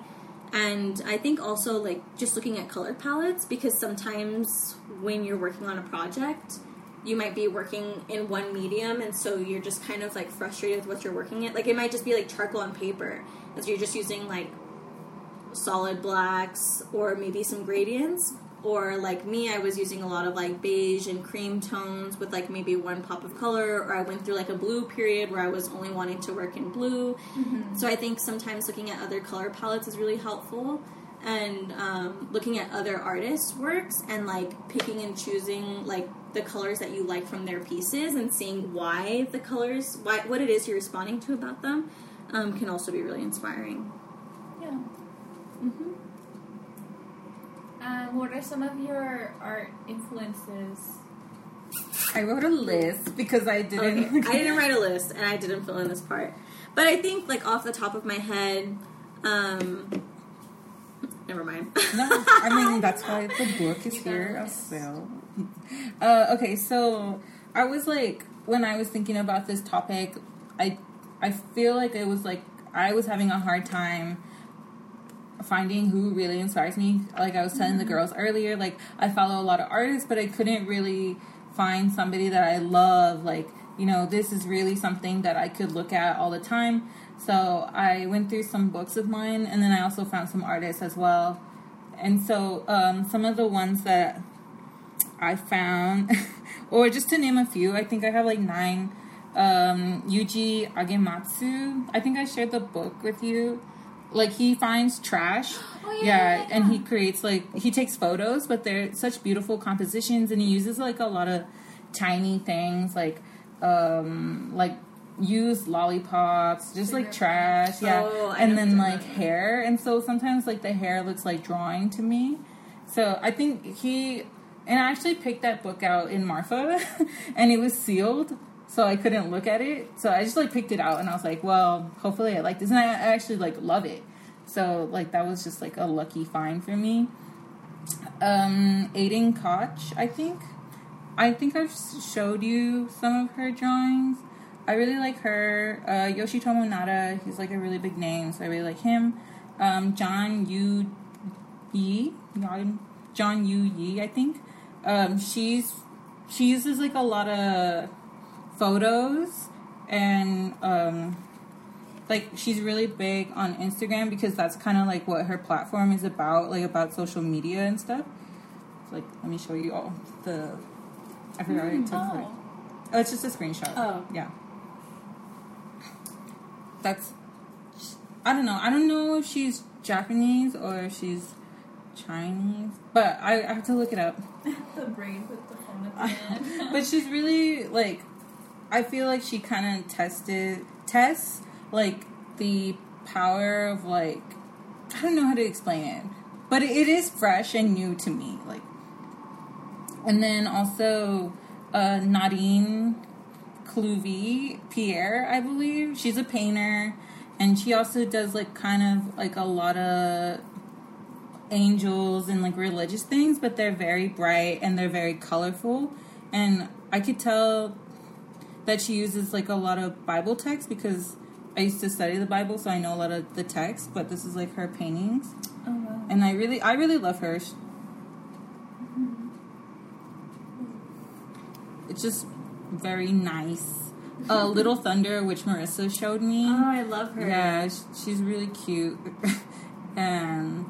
Speaker 2: And I think also like just looking at color palettes because sometimes when you're working on a project, you might be working in one medium and so you're just kind of like frustrated with what you're working at. Like it might just be like charcoal on paper, as you're just using like solid blacks or maybe some gradients or like me i was using a lot of like beige and cream tones with like maybe one pop of color. Or i went through like a blue period where i was only wanting to work in blue. So i think sometimes looking at other color palettes is really helpful. And um, looking at other artists works and like picking and choosing like the colors that you like from their pieces and seeing why the colors why what it is you're responding to about them um, can also be really inspiring.
Speaker 1: Yeah.
Speaker 2: hmm
Speaker 1: Um, what are some of your art influences?
Speaker 3: I wrote a list because I didn't.
Speaker 2: Okay. I didn't write a list, and I didn't fill in this part. But I think, like off the top of my head, um, never mind.
Speaker 3: No, I mean that's why the book is
Speaker 1: You
Speaker 3: here of Uh, okay, so I was like, when I was thinking about this topic, I I feel like it was like I was having a hard time finding who really inspires me. Like I was telling the girls earlier, like I follow a lot of artists, but I couldn't really find somebody that I love. Like you know, this is really something that I could look at all the time. So I went through some books of mine, and then I also found some artists as well. And so um, some of the ones that I found, or just to name a few, I think I have like nine. Um, Yuji Agematsu. I think I shared the book with you. Like he finds trash.
Speaker 1: Oh, yeah, yeah, yeah,
Speaker 3: and he creates like he takes photos, but they're such beautiful compositions, and he uses like a lot of tiny things, like um, like used lollipops, just like trash, yeah,
Speaker 2: Oh, I
Speaker 3: and then like
Speaker 2: talking
Speaker 3: hair, and so sometimes like the hair looks like drawing to me. So I think he and I actually picked that book out in Marfa, and it was sealed, so I couldn't look at it. So I just like picked it out, and I was like, well, hopefully I like this, and I actually like love it. So like that was just like a lucky find for me. Um, Aidan Koch, I think. I think I've showed you some of her drawings. I really like her. Uh, Yoshitomo Nara, he's like a really big name, so I really like him. Um, John Yu Yi, John Yu Yi, I think. Um, she's she uses like a lot of photos and um, like she's really big on Instagram because that's kind of like what her platform is about, like about social media and stuff. Like, let me show you all the. I forgot I took it.
Speaker 1: Oh,
Speaker 3: Oh, it's just a screenshot.
Speaker 2: Oh.
Speaker 3: yeah. That's. I don't know. I don't know if she's Japanese or if she's Chinese, but I, I have to look it up.
Speaker 1: the brain with the phone at the end.
Speaker 3: but she's really like I feel like she kind of tested tests like the power of like I don't know how to explain it, but it, is fresh and new to me. Like, and then also uh, Nadine Clouvy Pierre, I believe she's a painter, and she also does like kind of like a lot of angels and like religious things, but they're very bright and they're very colorful. And I could tell that she uses like a lot of Bible text because I used to study the Bible, so I know a lot of the text. But this is like her paintings,
Speaker 1: oh wow.
Speaker 3: and I really, I really love her. Sh- It's just very nice. Uh, Little Thunder, which Marissa showed me.
Speaker 2: Oh, I love her.
Speaker 3: Yeah, she's really cute, and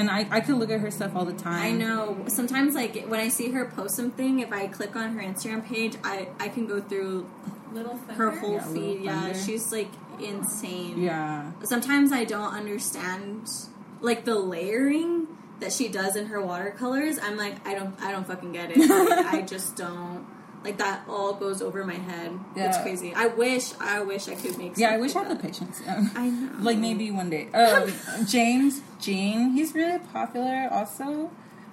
Speaker 3: and I I could look at her stuff all the time.
Speaker 2: I know. Sometimes, like when I see her post something, if I click on her Instagram page, I I can go through
Speaker 1: Little Thunder.
Speaker 2: her whole
Speaker 3: Yeah, Little
Speaker 2: feed. Yeah, she's like insane.
Speaker 3: Yeah,
Speaker 2: Sometimes I don't understand like the layering that she does in her watercolors. I'm like, I don't, I don't fucking get it. Like, I just don't. Like that all goes over my head. It's crazy. I wish, I wish I could make.
Speaker 3: yeah. I wish I had the patience. Yeah.
Speaker 2: I know.
Speaker 3: Like maybe one day. Um, James Jean, he's really popular also.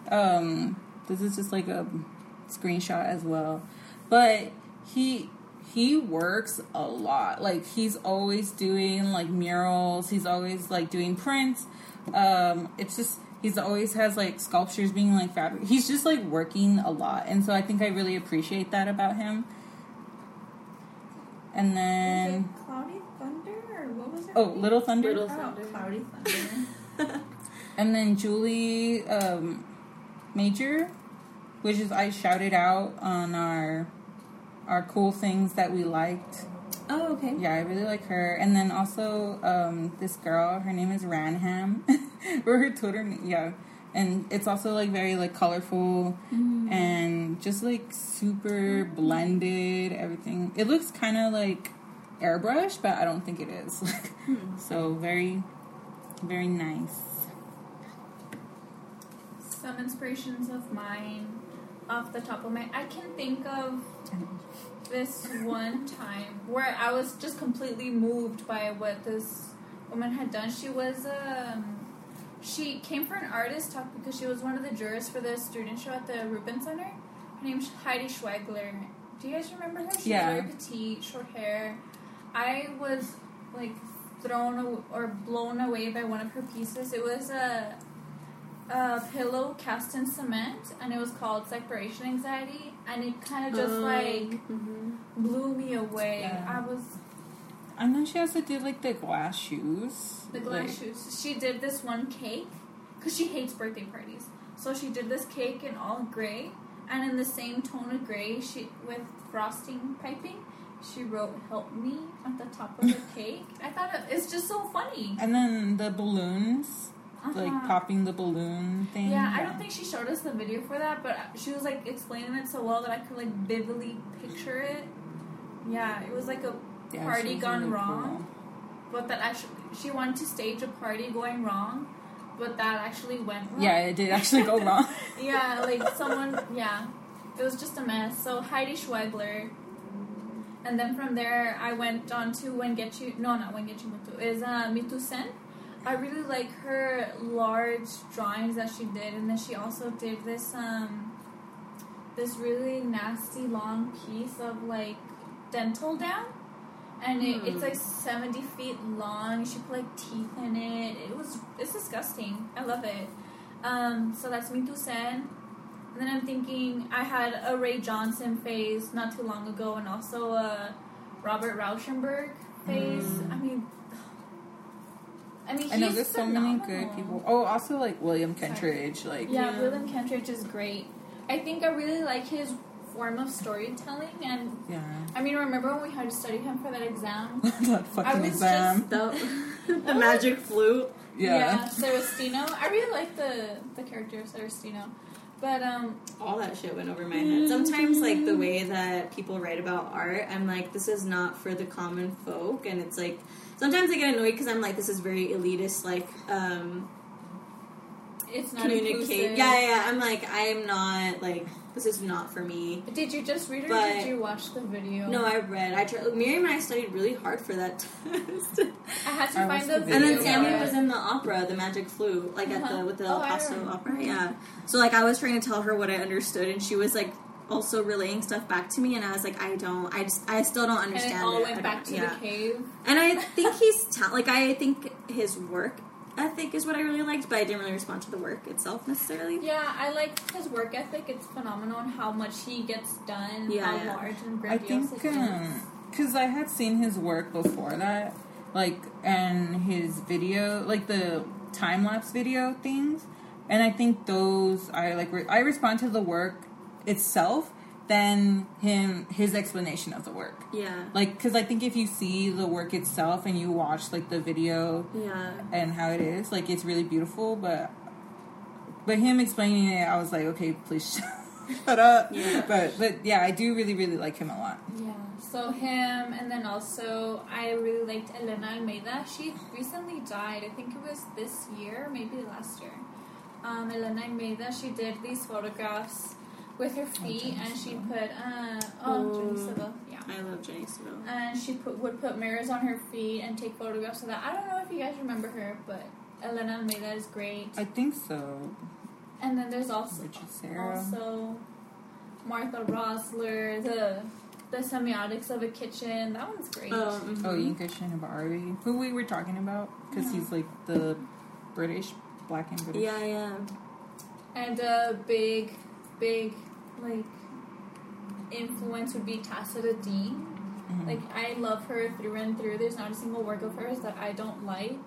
Speaker 3: Um, this is just like a screenshot as well, but he he works a lot. Like he's always doing like murals. He's always like doing prints. Um, it's just he's always has like sculptures being like fabric. He's just like working a lot, and so I think I really appreciate that about him. And
Speaker 1: Was
Speaker 3: then
Speaker 1: it Cloudy Thunder or what was it?
Speaker 3: oh, Little Thunder.
Speaker 2: Little
Speaker 1: Oh,
Speaker 2: Thunder.
Speaker 1: Cloudy Thunder.
Speaker 3: And then Julie um, Major, which is I shouted out on our our cool things that we liked.
Speaker 2: Oh, okay.
Speaker 3: Yeah, I really like her. And then also um, this girl, her name is Ranham, or her Twitter, name, yeah. And it's also like very like colorful mm-hmm. and just like super mm-hmm. blended. Everything. It looks kind of like airbrush, but I don't think it is. Hmm. so very, very nice.
Speaker 1: Some inspirations of mine off the top of my I can think of this one time where I was just completely moved by what this woman had done. She was um she came for an artist talk because she was one of the jurors for the student show at the Rubin Center. Her name's Heidi Schwegler. Do you guys remember her? She's
Speaker 3: Yeah.
Speaker 1: very petite, short hair. I was like thrown or blown away by one of her pieces. It was a a pillow cast in cement, and it was called Separation Anxiety, and it kind of just
Speaker 2: Um,
Speaker 1: like
Speaker 2: mhm.
Speaker 1: Blew me away.
Speaker 3: Yeah.
Speaker 1: I was
Speaker 3: I know she also did like the glass shoes.
Speaker 1: the glass
Speaker 3: Like,
Speaker 1: shoes. She did this one cake because she hates birthday parties. So she did this cake in all gray, and in the same tone of gray, she with frosting piping. She wrote "Help me" at the top of the cake. I thought it, it's just so funny.
Speaker 3: And then the balloons, like
Speaker 1: Uh-huh.
Speaker 3: popping the balloon thing.
Speaker 1: Yeah, I don't think she showed us the video for that, but she was like explaining it so well that I could like vividly picture it. Yeah, it was like a
Speaker 3: Yeah,
Speaker 1: party gone
Speaker 3: really
Speaker 1: wrong. but that actually she wanted to stage a party going wrong, but that actually went wrong.
Speaker 3: Yeah, it did actually go wrong.
Speaker 1: yeah, like someone, yeah, it was just a mess. So Heidi Schwegler, and then from there I went on to Wangechi. No, not Wangechi Mutu. Is uh, Mithu Sen. I really like her large drawings that she did, and then she also did this um this really nasty long piece of like dental down. And it, it's
Speaker 2: Hmm.
Speaker 1: like seventy feet long. She put like teeth in it. It was it's disgusting. I love it. Um, so that's Mithu Sen. And then I'm thinking I had a Ray Johnson phase not too long ago, and also a Robert Rauschenberg phase.
Speaker 3: Mm.
Speaker 1: I mean, I mean,
Speaker 3: I know
Speaker 1: he's
Speaker 3: there's so many good people. Oh, also like William
Speaker 1: Sorry.
Speaker 3: Kentridge. Like
Speaker 1: Yeah,
Speaker 2: Yeah.
Speaker 1: William Kentridge is great. I think I really like his form of storytelling, and
Speaker 3: yeah,
Speaker 1: I mean, remember when we had to study him for that exam?
Speaker 3: that fucking
Speaker 1: was
Speaker 3: exam.
Speaker 2: The, the magic flute.
Speaker 3: yeah.
Speaker 1: yeah, Celestino. I really like the the character of Celestino, but um,
Speaker 2: All that shit went over my head. Sometimes, like the way that people write about art, I'm like, this is not for the common folk, and it's like sometimes I get annoyed because I'm like, this is very elitist, like um,
Speaker 1: it's not
Speaker 2: communicate.
Speaker 1: inclusive.
Speaker 2: Yeah, yeah, yeah. I'm like, I am not like this is not for me.
Speaker 1: Did you just read it or
Speaker 2: But-
Speaker 1: did you watch the video?
Speaker 2: No, I read. I tried. Miriam and I studied really hard for that test.
Speaker 1: I had to
Speaker 3: I
Speaker 1: find the
Speaker 3: the
Speaker 1: video.
Speaker 2: And then
Speaker 3: video.
Speaker 2: Sammy
Speaker 1: for
Speaker 2: was in the opera, the Magic Flute, like at
Speaker 1: Uh-huh.
Speaker 2: the with the
Speaker 1: Oh,
Speaker 2: El Paso opera. Yeah. So like I was trying to tell her what I understood, and she was like also relaying stuff back to me, and I was like, I don't, I just, I still don't
Speaker 1: and
Speaker 2: understand.
Speaker 1: it all
Speaker 2: it.
Speaker 1: went back to
Speaker 2: yeah.
Speaker 1: the cave.
Speaker 2: And I think he's ta- like I think his work ethic is what I really liked, but I didn't really respond to the work itself necessarily.
Speaker 1: Yeah, I like his work ethic. It's phenomenal and how much he gets done,
Speaker 2: Yeah,
Speaker 1: how
Speaker 2: yeah.
Speaker 1: large and
Speaker 3: I think
Speaker 1: it um, is.
Speaker 3: because I had seen his work before that, like and his video, like the time lapse video things, and I think those I like. Re- I respond to the work itself than him his explanation of the work.
Speaker 2: Yeah.
Speaker 3: Like, because I think if you see the work itself and you watch like the video
Speaker 2: Yeah.
Speaker 3: and how it is, like it's really beautiful, but but him explaining it, I was like, okay, please shut up.
Speaker 2: Yeah.
Speaker 3: But but yeah, I do really really like him a lot.
Speaker 1: Yeah, so him, and then also I really liked Elena Almeida. She recently died. I think it was this year, maybe last year. Um, Elena Almeida, she did these photographs with her feet,
Speaker 3: Jenny
Speaker 1: and she put uh, oh, Jenny
Speaker 2: Oh.
Speaker 1: Saville, yeah.
Speaker 2: I love Jenny Saville.
Speaker 1: And she put would put mirrors on her feet and take photographs of that. I don't know if you guys remember her, but Elena Almeida is great.
Speaker 3: I think so.
Speaker 1: And then there's also also Martha Rosler, the the semiotics of a kitchen. That one's great.
Speaker 2: Oh, mhm.
Speaker 3: Oh, Yinka Shonibare, who we were talking about, because
Speaker 1: Yeah.
Speaker 3: he's like the British, black and British.
Speaker 2: Yeah, yeah.
Speaker 1: And a big, big like influence would be Tacita Dean.
Speaker 3: Mhm.
Speaker 1: Like I love her through and through. There's not a single work of hers that I don't like.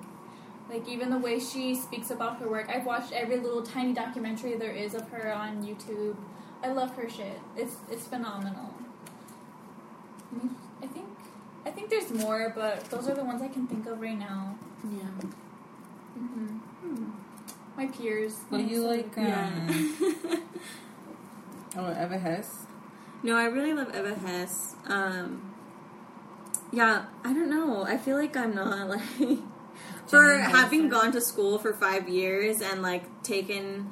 Speaker 1: Like even the way she speaks about her work. I've watched every little tiny documentary there is of her on YouTube. I love her shit. It's it's phenomenal. I think I think there's more, but those are the ones I can think of right now.
Speaker 2: Yeah.
Speaker 1: hmm
Speaker 2: Hmm.
Speaker 1: My peers.
Speaker 3: Well, you like um,
Speaker 2: Yeah.
Speaker 3: oh Eva Hess.
Speaker 2: No, I really love Eva Hess. Um, yeah, I don't know. I feel like I'm not like for having gone to school for five years and like taken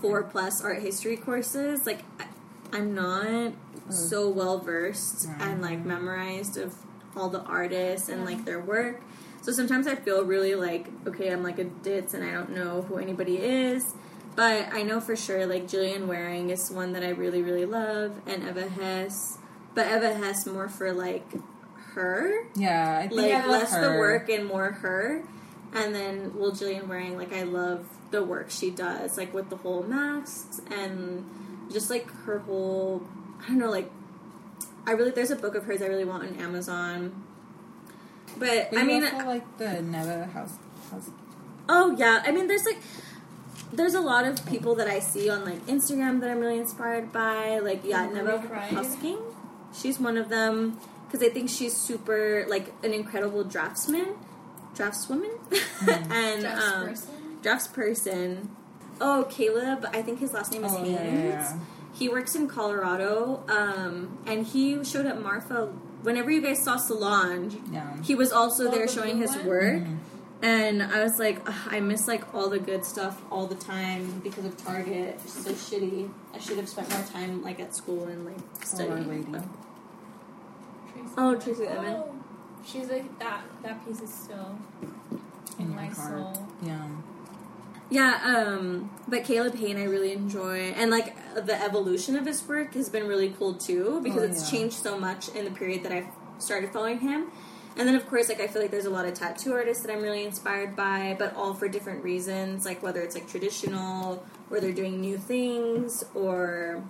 Speaker 2: four plus art history courses. Like, I, I'm not so well versed and like memorized of all the artists and like their work. So sometimes I feel really like okay, I'm like a ditz and I don't know who anybody is. But I know for sure like Gillian Wearing is one that I really really love and Eva Hess. But Eva Hess more for like her
Speaker 3: Yeah, I think
Speaker 2: like
Speaker 3: I
Speaker 2: less the work and more her. And then well, Gillian Wearing, like I love the work she does, like with the whole masks and just like her whole. I don't know, like I really there's a book of hers I really want on Amazon. But
Speaker 3: But
Speaker 2: I mean,
Speaker 3: also like the Neva house. house
Speaker 2: oh yeah, I mean there's like there's a lot of people that I see on like Instagram that I'm really inspired by. Like yeah, Neva Husking, she's one of them because I think she's super like an incredible draftsman, draftswoman, and
Speaker 1: Dress
Speaker 2: um,
Speaker 1: person.
Speaker 2: drafts person. Oh, Caleb, I think his last name is
Speaker 3: Oh,
Speaker 2: Haynes.
Speaker 3: yeah, yeah, yeah.
Speaker 2: He works in Colorado, um, and he showed at Marfa whenever you guys saw Solange.
Speaker 3: Yeah.
Speaker 2: He was also
Speaker 1: Oh,
Speaker 2: there
Speaker 1: the
Speaker 2: showing his
Speaker 1: one?
Speaker 2: work.
Speaker 3: Mhm.
Speaker 2: And I was like, I miss like all the good stuff all the time because of Target. It's so shitty. I should have spent more time like at school and like
Speaker 3: Oh, our
Speaker 2: studying.
Speaker 3: lady.
Speaker 2: but-
Speaker 1: Tracey
Speaker 2: Oh,
Speaker 1: Emin.
Speaker 2: Tracey Emin.
Speaker 1: Oh, She's like that. That piece is still in,
Speaker 3: In
Speaker 1: my
Speaker 3: your heart.
Speaker 1: soul.
Speaker 3: Yeah.
Speaker 2: Yeah, um, but Caleb Payne I really enjoy, and like the evolution of his work has been really cool too because
Speaker 3: Oh,
Speaker 2: it's changed so much in the period that I've started following him. And then of course, like I feel like there's a lot of tattoo artists that I'm really inspired by, but all for different reasons, like whether it's like traditional or they're doing new things or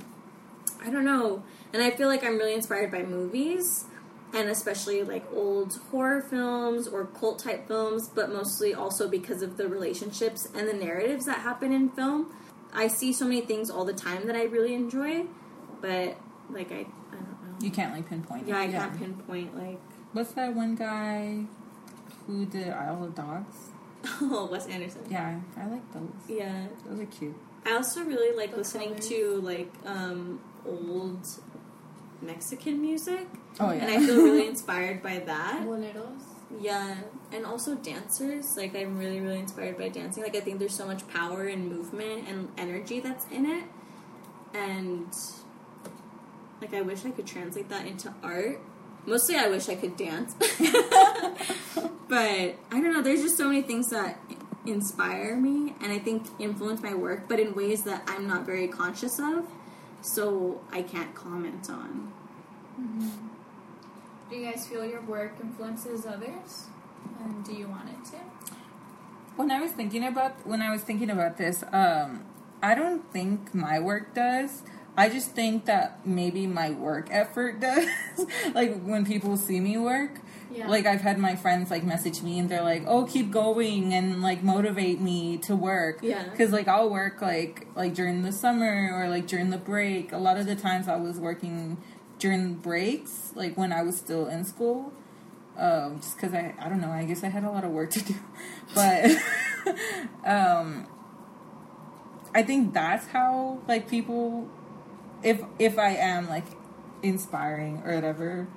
Speaker 2: I don't know. And I feel like I'm really inspired by movies and especially like old horror films or cult type films, but mostly also because of the relationships and the narratives that happen in film. I see so many things all the time that I really enjoy, but like I, I don't know.
Speaker 3: You can't like pinpoint.
Speaker 2: Yeah, I
Speaker 3: it.
Speaker 2: can't pinpoint like
Speaker 3: What's that one guy who did Isle of Dogs?
Speaker 2: oh Wes Anderson.
Speaker 3: Yeah, I like those.
Speaker 2: Yeah.
Speaker 3: Those are cute.
Speaker 2: I also really like
Speaker 1: The
Speaker 2: listening
Speaker 1: colors.
Speaker 2: to like um old Mexican music.
Speaker 3: Oh yeah.
Speaker 2: And I feel really inspired by that.
Speaker 1: Boleros.
Speaker 2: Yeah, and also dancers. Like I'm really, really inspired by dancing. Like I think there's so much power and movement and energy that's in it, and like I wish I could translate that into art. Mostly, I wish I could dance, but I don't know. There's just so many things that inspire me, and I think influence my work, but in ways that I'm not very conscious of, so I can't comment on.
Speaker 1: Do you guys feel your work influences others? And do you want it to?
Speaker 3: when I was thinking about when I was thinking about this, um, I don't think my work does. I just think that maybe my work effort does. like when people see me work,
Speaker 1: Yeah.
Speaker 3: like I've had my friends like message me and they're like, "Oh, keep going and like motivate me to work."
Speaker 2: Yeah.
Speaker 3: Because like I'll work like like during the summer or like during the break. A lot of the times I was working during breaks, like when I was still in school. Um, just because I I don't know. I guess I had a lot of work to do, but um, I think that's how like people, if if I am like inspiring or whatever,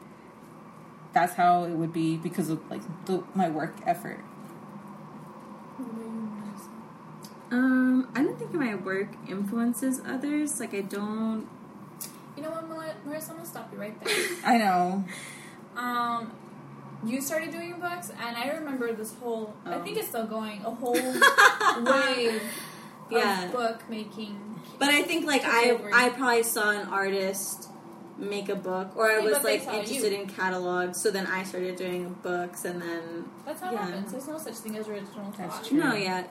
Speaker 3: that's how it would be because of like the, my work effort.
Speaker 1: What about you, Melissa?
Speaker 2: Um, I don't think my work influences others. Like I don't.
Speaker 1: You know what, Marissa? I'm gonna stop you right there.
Speaker 3: I know.
Speaker 1: Um, you started doing books, and I remember this whole. I
Speaker 2: Oh.
Speaker 1: think it's still going. A whole wave
Speaker 2: Yeah.
Speaker 1: of book making.
Speaker 2: But I think like I. I probably saw an artist make a book, or I
Speaker 1: Yeah,
Speaker 2: was
Speaker 1: but they
Speaker 2: like
Speaker 1: saw
Speaker 2: interested
Speaker 1: you.
Speaker 2: in catalogs. So then I started doing books, and then
Speaker 1: That's how
Speaker 2: Yeah.
Speaker 1: it happens. There's no such thing as original
Speaker 3: That's true.
Speaker 2: no, yeah.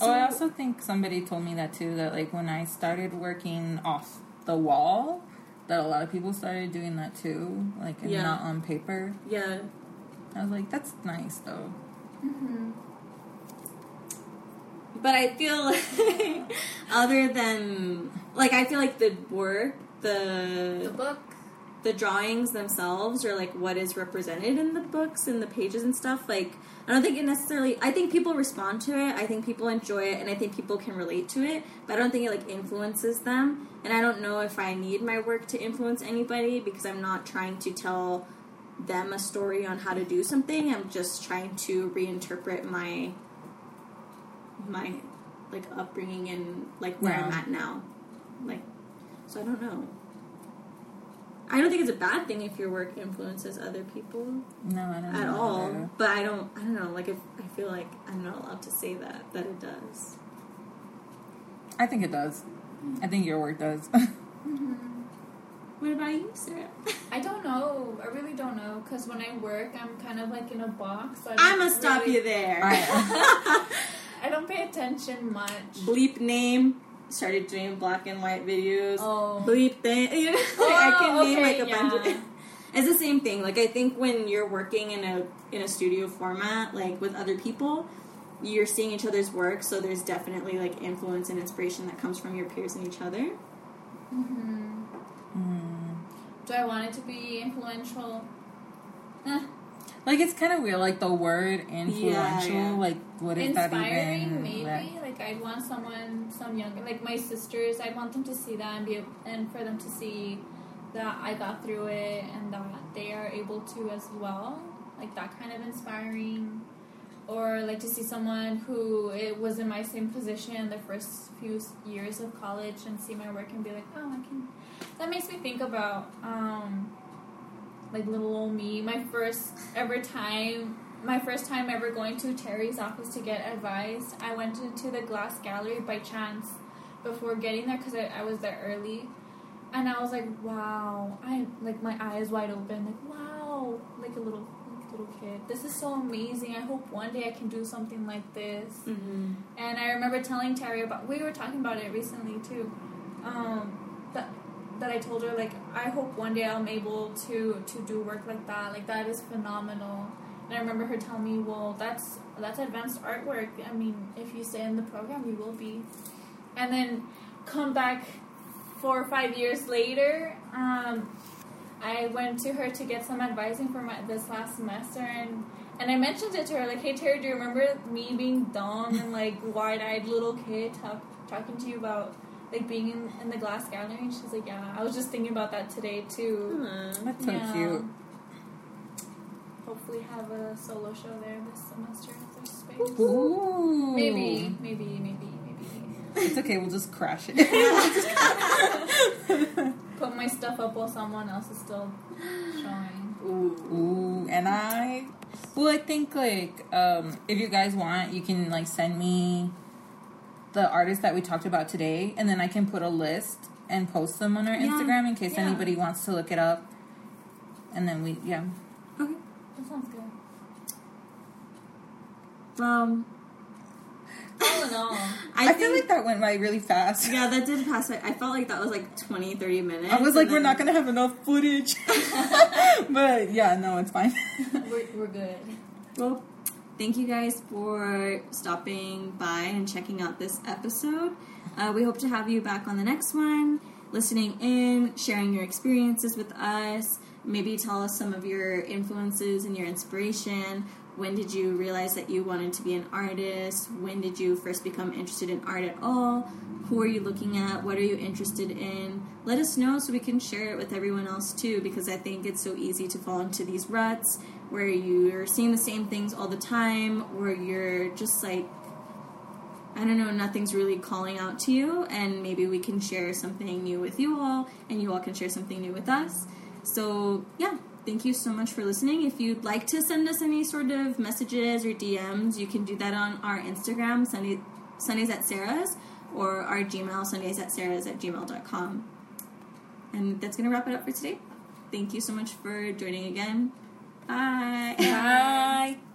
Speaker 3: oh, I also think somebody told me that too. That like when I started working off the wall, that a lot of people started doing that too, like and
Speaker 2: Yeah.
Speaker 3: not on paper.
Speaker 2: yeah.
Speaker 3: I was like, that's nice though.
Speaker 1: Mm-hmm.
Speaker 2: But I feel like other than like I feel like the work,
Speaker 1: The
Speaker 2: the
Speaker 1: book.
Speaker 2: the drawings themselves, or like what is represented in the books and the pages and stuff. Like I don't think it necessarily. I think people respond to it. I think people enjoy it, and I think people can relate to it. But I don't think it like influences them. And I don't know if I need my work to influence anybody because I'm not trying to tell them a story on how to do something. I'm just trying to reinterpret my my like upbringing and like where I'm at now. Like so I don't know. I don't think it's a bad thing if your work influences other people
Speaker 3: No, I don't
Speaker 2: at
Speaker 3: know
Speaker 2: all.
Speaker 3: either.
Speaker 2: But I don't. I don't know. Like if I feel like I'm not allowed to say that that it does.
Speaker 3: I think it does. I think your work does. Mm-hmm.
Speaker 2: What about you, Sarah?
Speaker 1: I don't know. I really don't know because when I work, I'm kind of like in a box. So I
Speaker 2: I'm
Speaker 1: don't
Speaker 2: gonna stop
Speaker 1: really-
Speaker 2: you there.
Speaker 3: I,
Speaker 1: I don't pay attention much.
Speaker 2: Bleep name. Started doing black and white videos.
Speaker 1: Oh.
Speaker 2: Bleep thing. You know,
Speaker 1: Oh,
Speaker 2: I can name like a bunch of.
Speaker 1: yeah.
Speaker 2: It's the same thing. Like I think when you're working in a in a studio format, like with other people, you're seeing each other's work. So there's definitely like influence and inspiration that comes from your peers and each other.
Speaker 1: hmm
Speaker 3: Mm.
Speaker 1: Do I want it to be influential? Eh.
Speaker 3: Like it's kind of weird. Like the word influential.
Speaker 2: yeah.
Speaker 3: Like what is that
Speaker 1: Inspiring,
Speaker 3: even?
Speaker 1: maybe.
Speaker 3: Like-
Speaker 1: Like I'd want someone, some younger, like my sisters. I'd want them to see that and be, able, and for them to see that I got through it and that they are able to as well. Like that kind of inspiring. Or like to see someone who it was in my same position the first few years of college and see my work and be like, oh, I can. That makes me think about um, like little old me. My first ever time, my first time ever going to Terry's office to get advice. I went into the glass gallery by chance before getting there because I, I was there early, and I was like, wow, I like my eyes wide open, like wow, like a little little kid. This is so amazing. I hope one day I can do something like this.
Speaker 2: Mm-hmm.
Speaker 1: And I remember telling Terry about we were talking about it recently too. Um, that that I told her like I hope one day I'm able to to do work like that. Like that is phenomenal. And I remember her telling me, "Well, that's that's advanced artwork. I mean, if you stay in the program, you will be." And then come back four or five years later, um, I went to her to get some advising for my this last semester, and and I mentioned it to her like, "Hey Terry, do you remember me being dumb and like wide-eyed little kid talk, talking to you about like being in, in the glass gallery?" And she's like, "Yeah, I was just thinking about that today too."
Speaker 3: That's so
Speaker 1: Yeah.
Speaker 3: cute.
Speaker 1: Hopefully, have a solo show there this semester if there's space.
Speaker 3: Ooh.
Speaker 1: Maybe, maybe, maybe, maybe.
Speaker 3: It's okay. We'll just crash it.
Speaker 1: Put my stuff up while someone else is still showing.
Speaker 3: Ooh, and I, well, I think like um, if you guys want, you can like send me the artists that we talked about today, and then I can put a list and post them on our
Speaker 2: Yeah,
Speaker 3: Instagram in case
Speaker 1: yeah.
Speaker 3: anybody wants to look it up. And then we, yeah,
Speaker 2: Okay.
Speaker 1: That sounds good.
Speaker 2: Um,
Speaker 1: All in all,
Speaker 2: I,
Speaker 3: I,
Speaker 2: think,
Speaker 3: feel like that went by really fast.
Speaker 2: yeah, that did pass. by- I felt like that was like 20, 30 minutes.
Speaker 3: I was like, we're
Speaker 2: then-
Speaker 3: not gonna have enough footage, but yeah, no, it's fine.
Speaker 1: we're, we're good.
Speaker 2: Well, thank you guys for stopping by and checking out this episode. Uh, we hope to have you back on the next one, listening in, sharing your experiences with us. Maybe tell us some of your influences and your inspiration. When did you realize that you wanted to be an artist? When did you first become interested in art at all? Who are you looking at? What are you interested in? Let us know so we can share it with everyone else too, because I think it's so easy to fall into these ruts where you're seeing the same things all the time, where you're just like, I don't know, nothing's really calling out to you, and maybe we can share something new with you all, and you all can share something new with us. So, yeah, thank you so much for listening. If you'd like to send us any sort of messages or DMs, you can do that on our Instagram, Sunday, Sundays at Sarah's, or our Gmail, Sundays at Sarah's at gmail.com. And that's going to wrap it up for today. Thank you so much for joining again. Bye.
Speaker 3: Bye.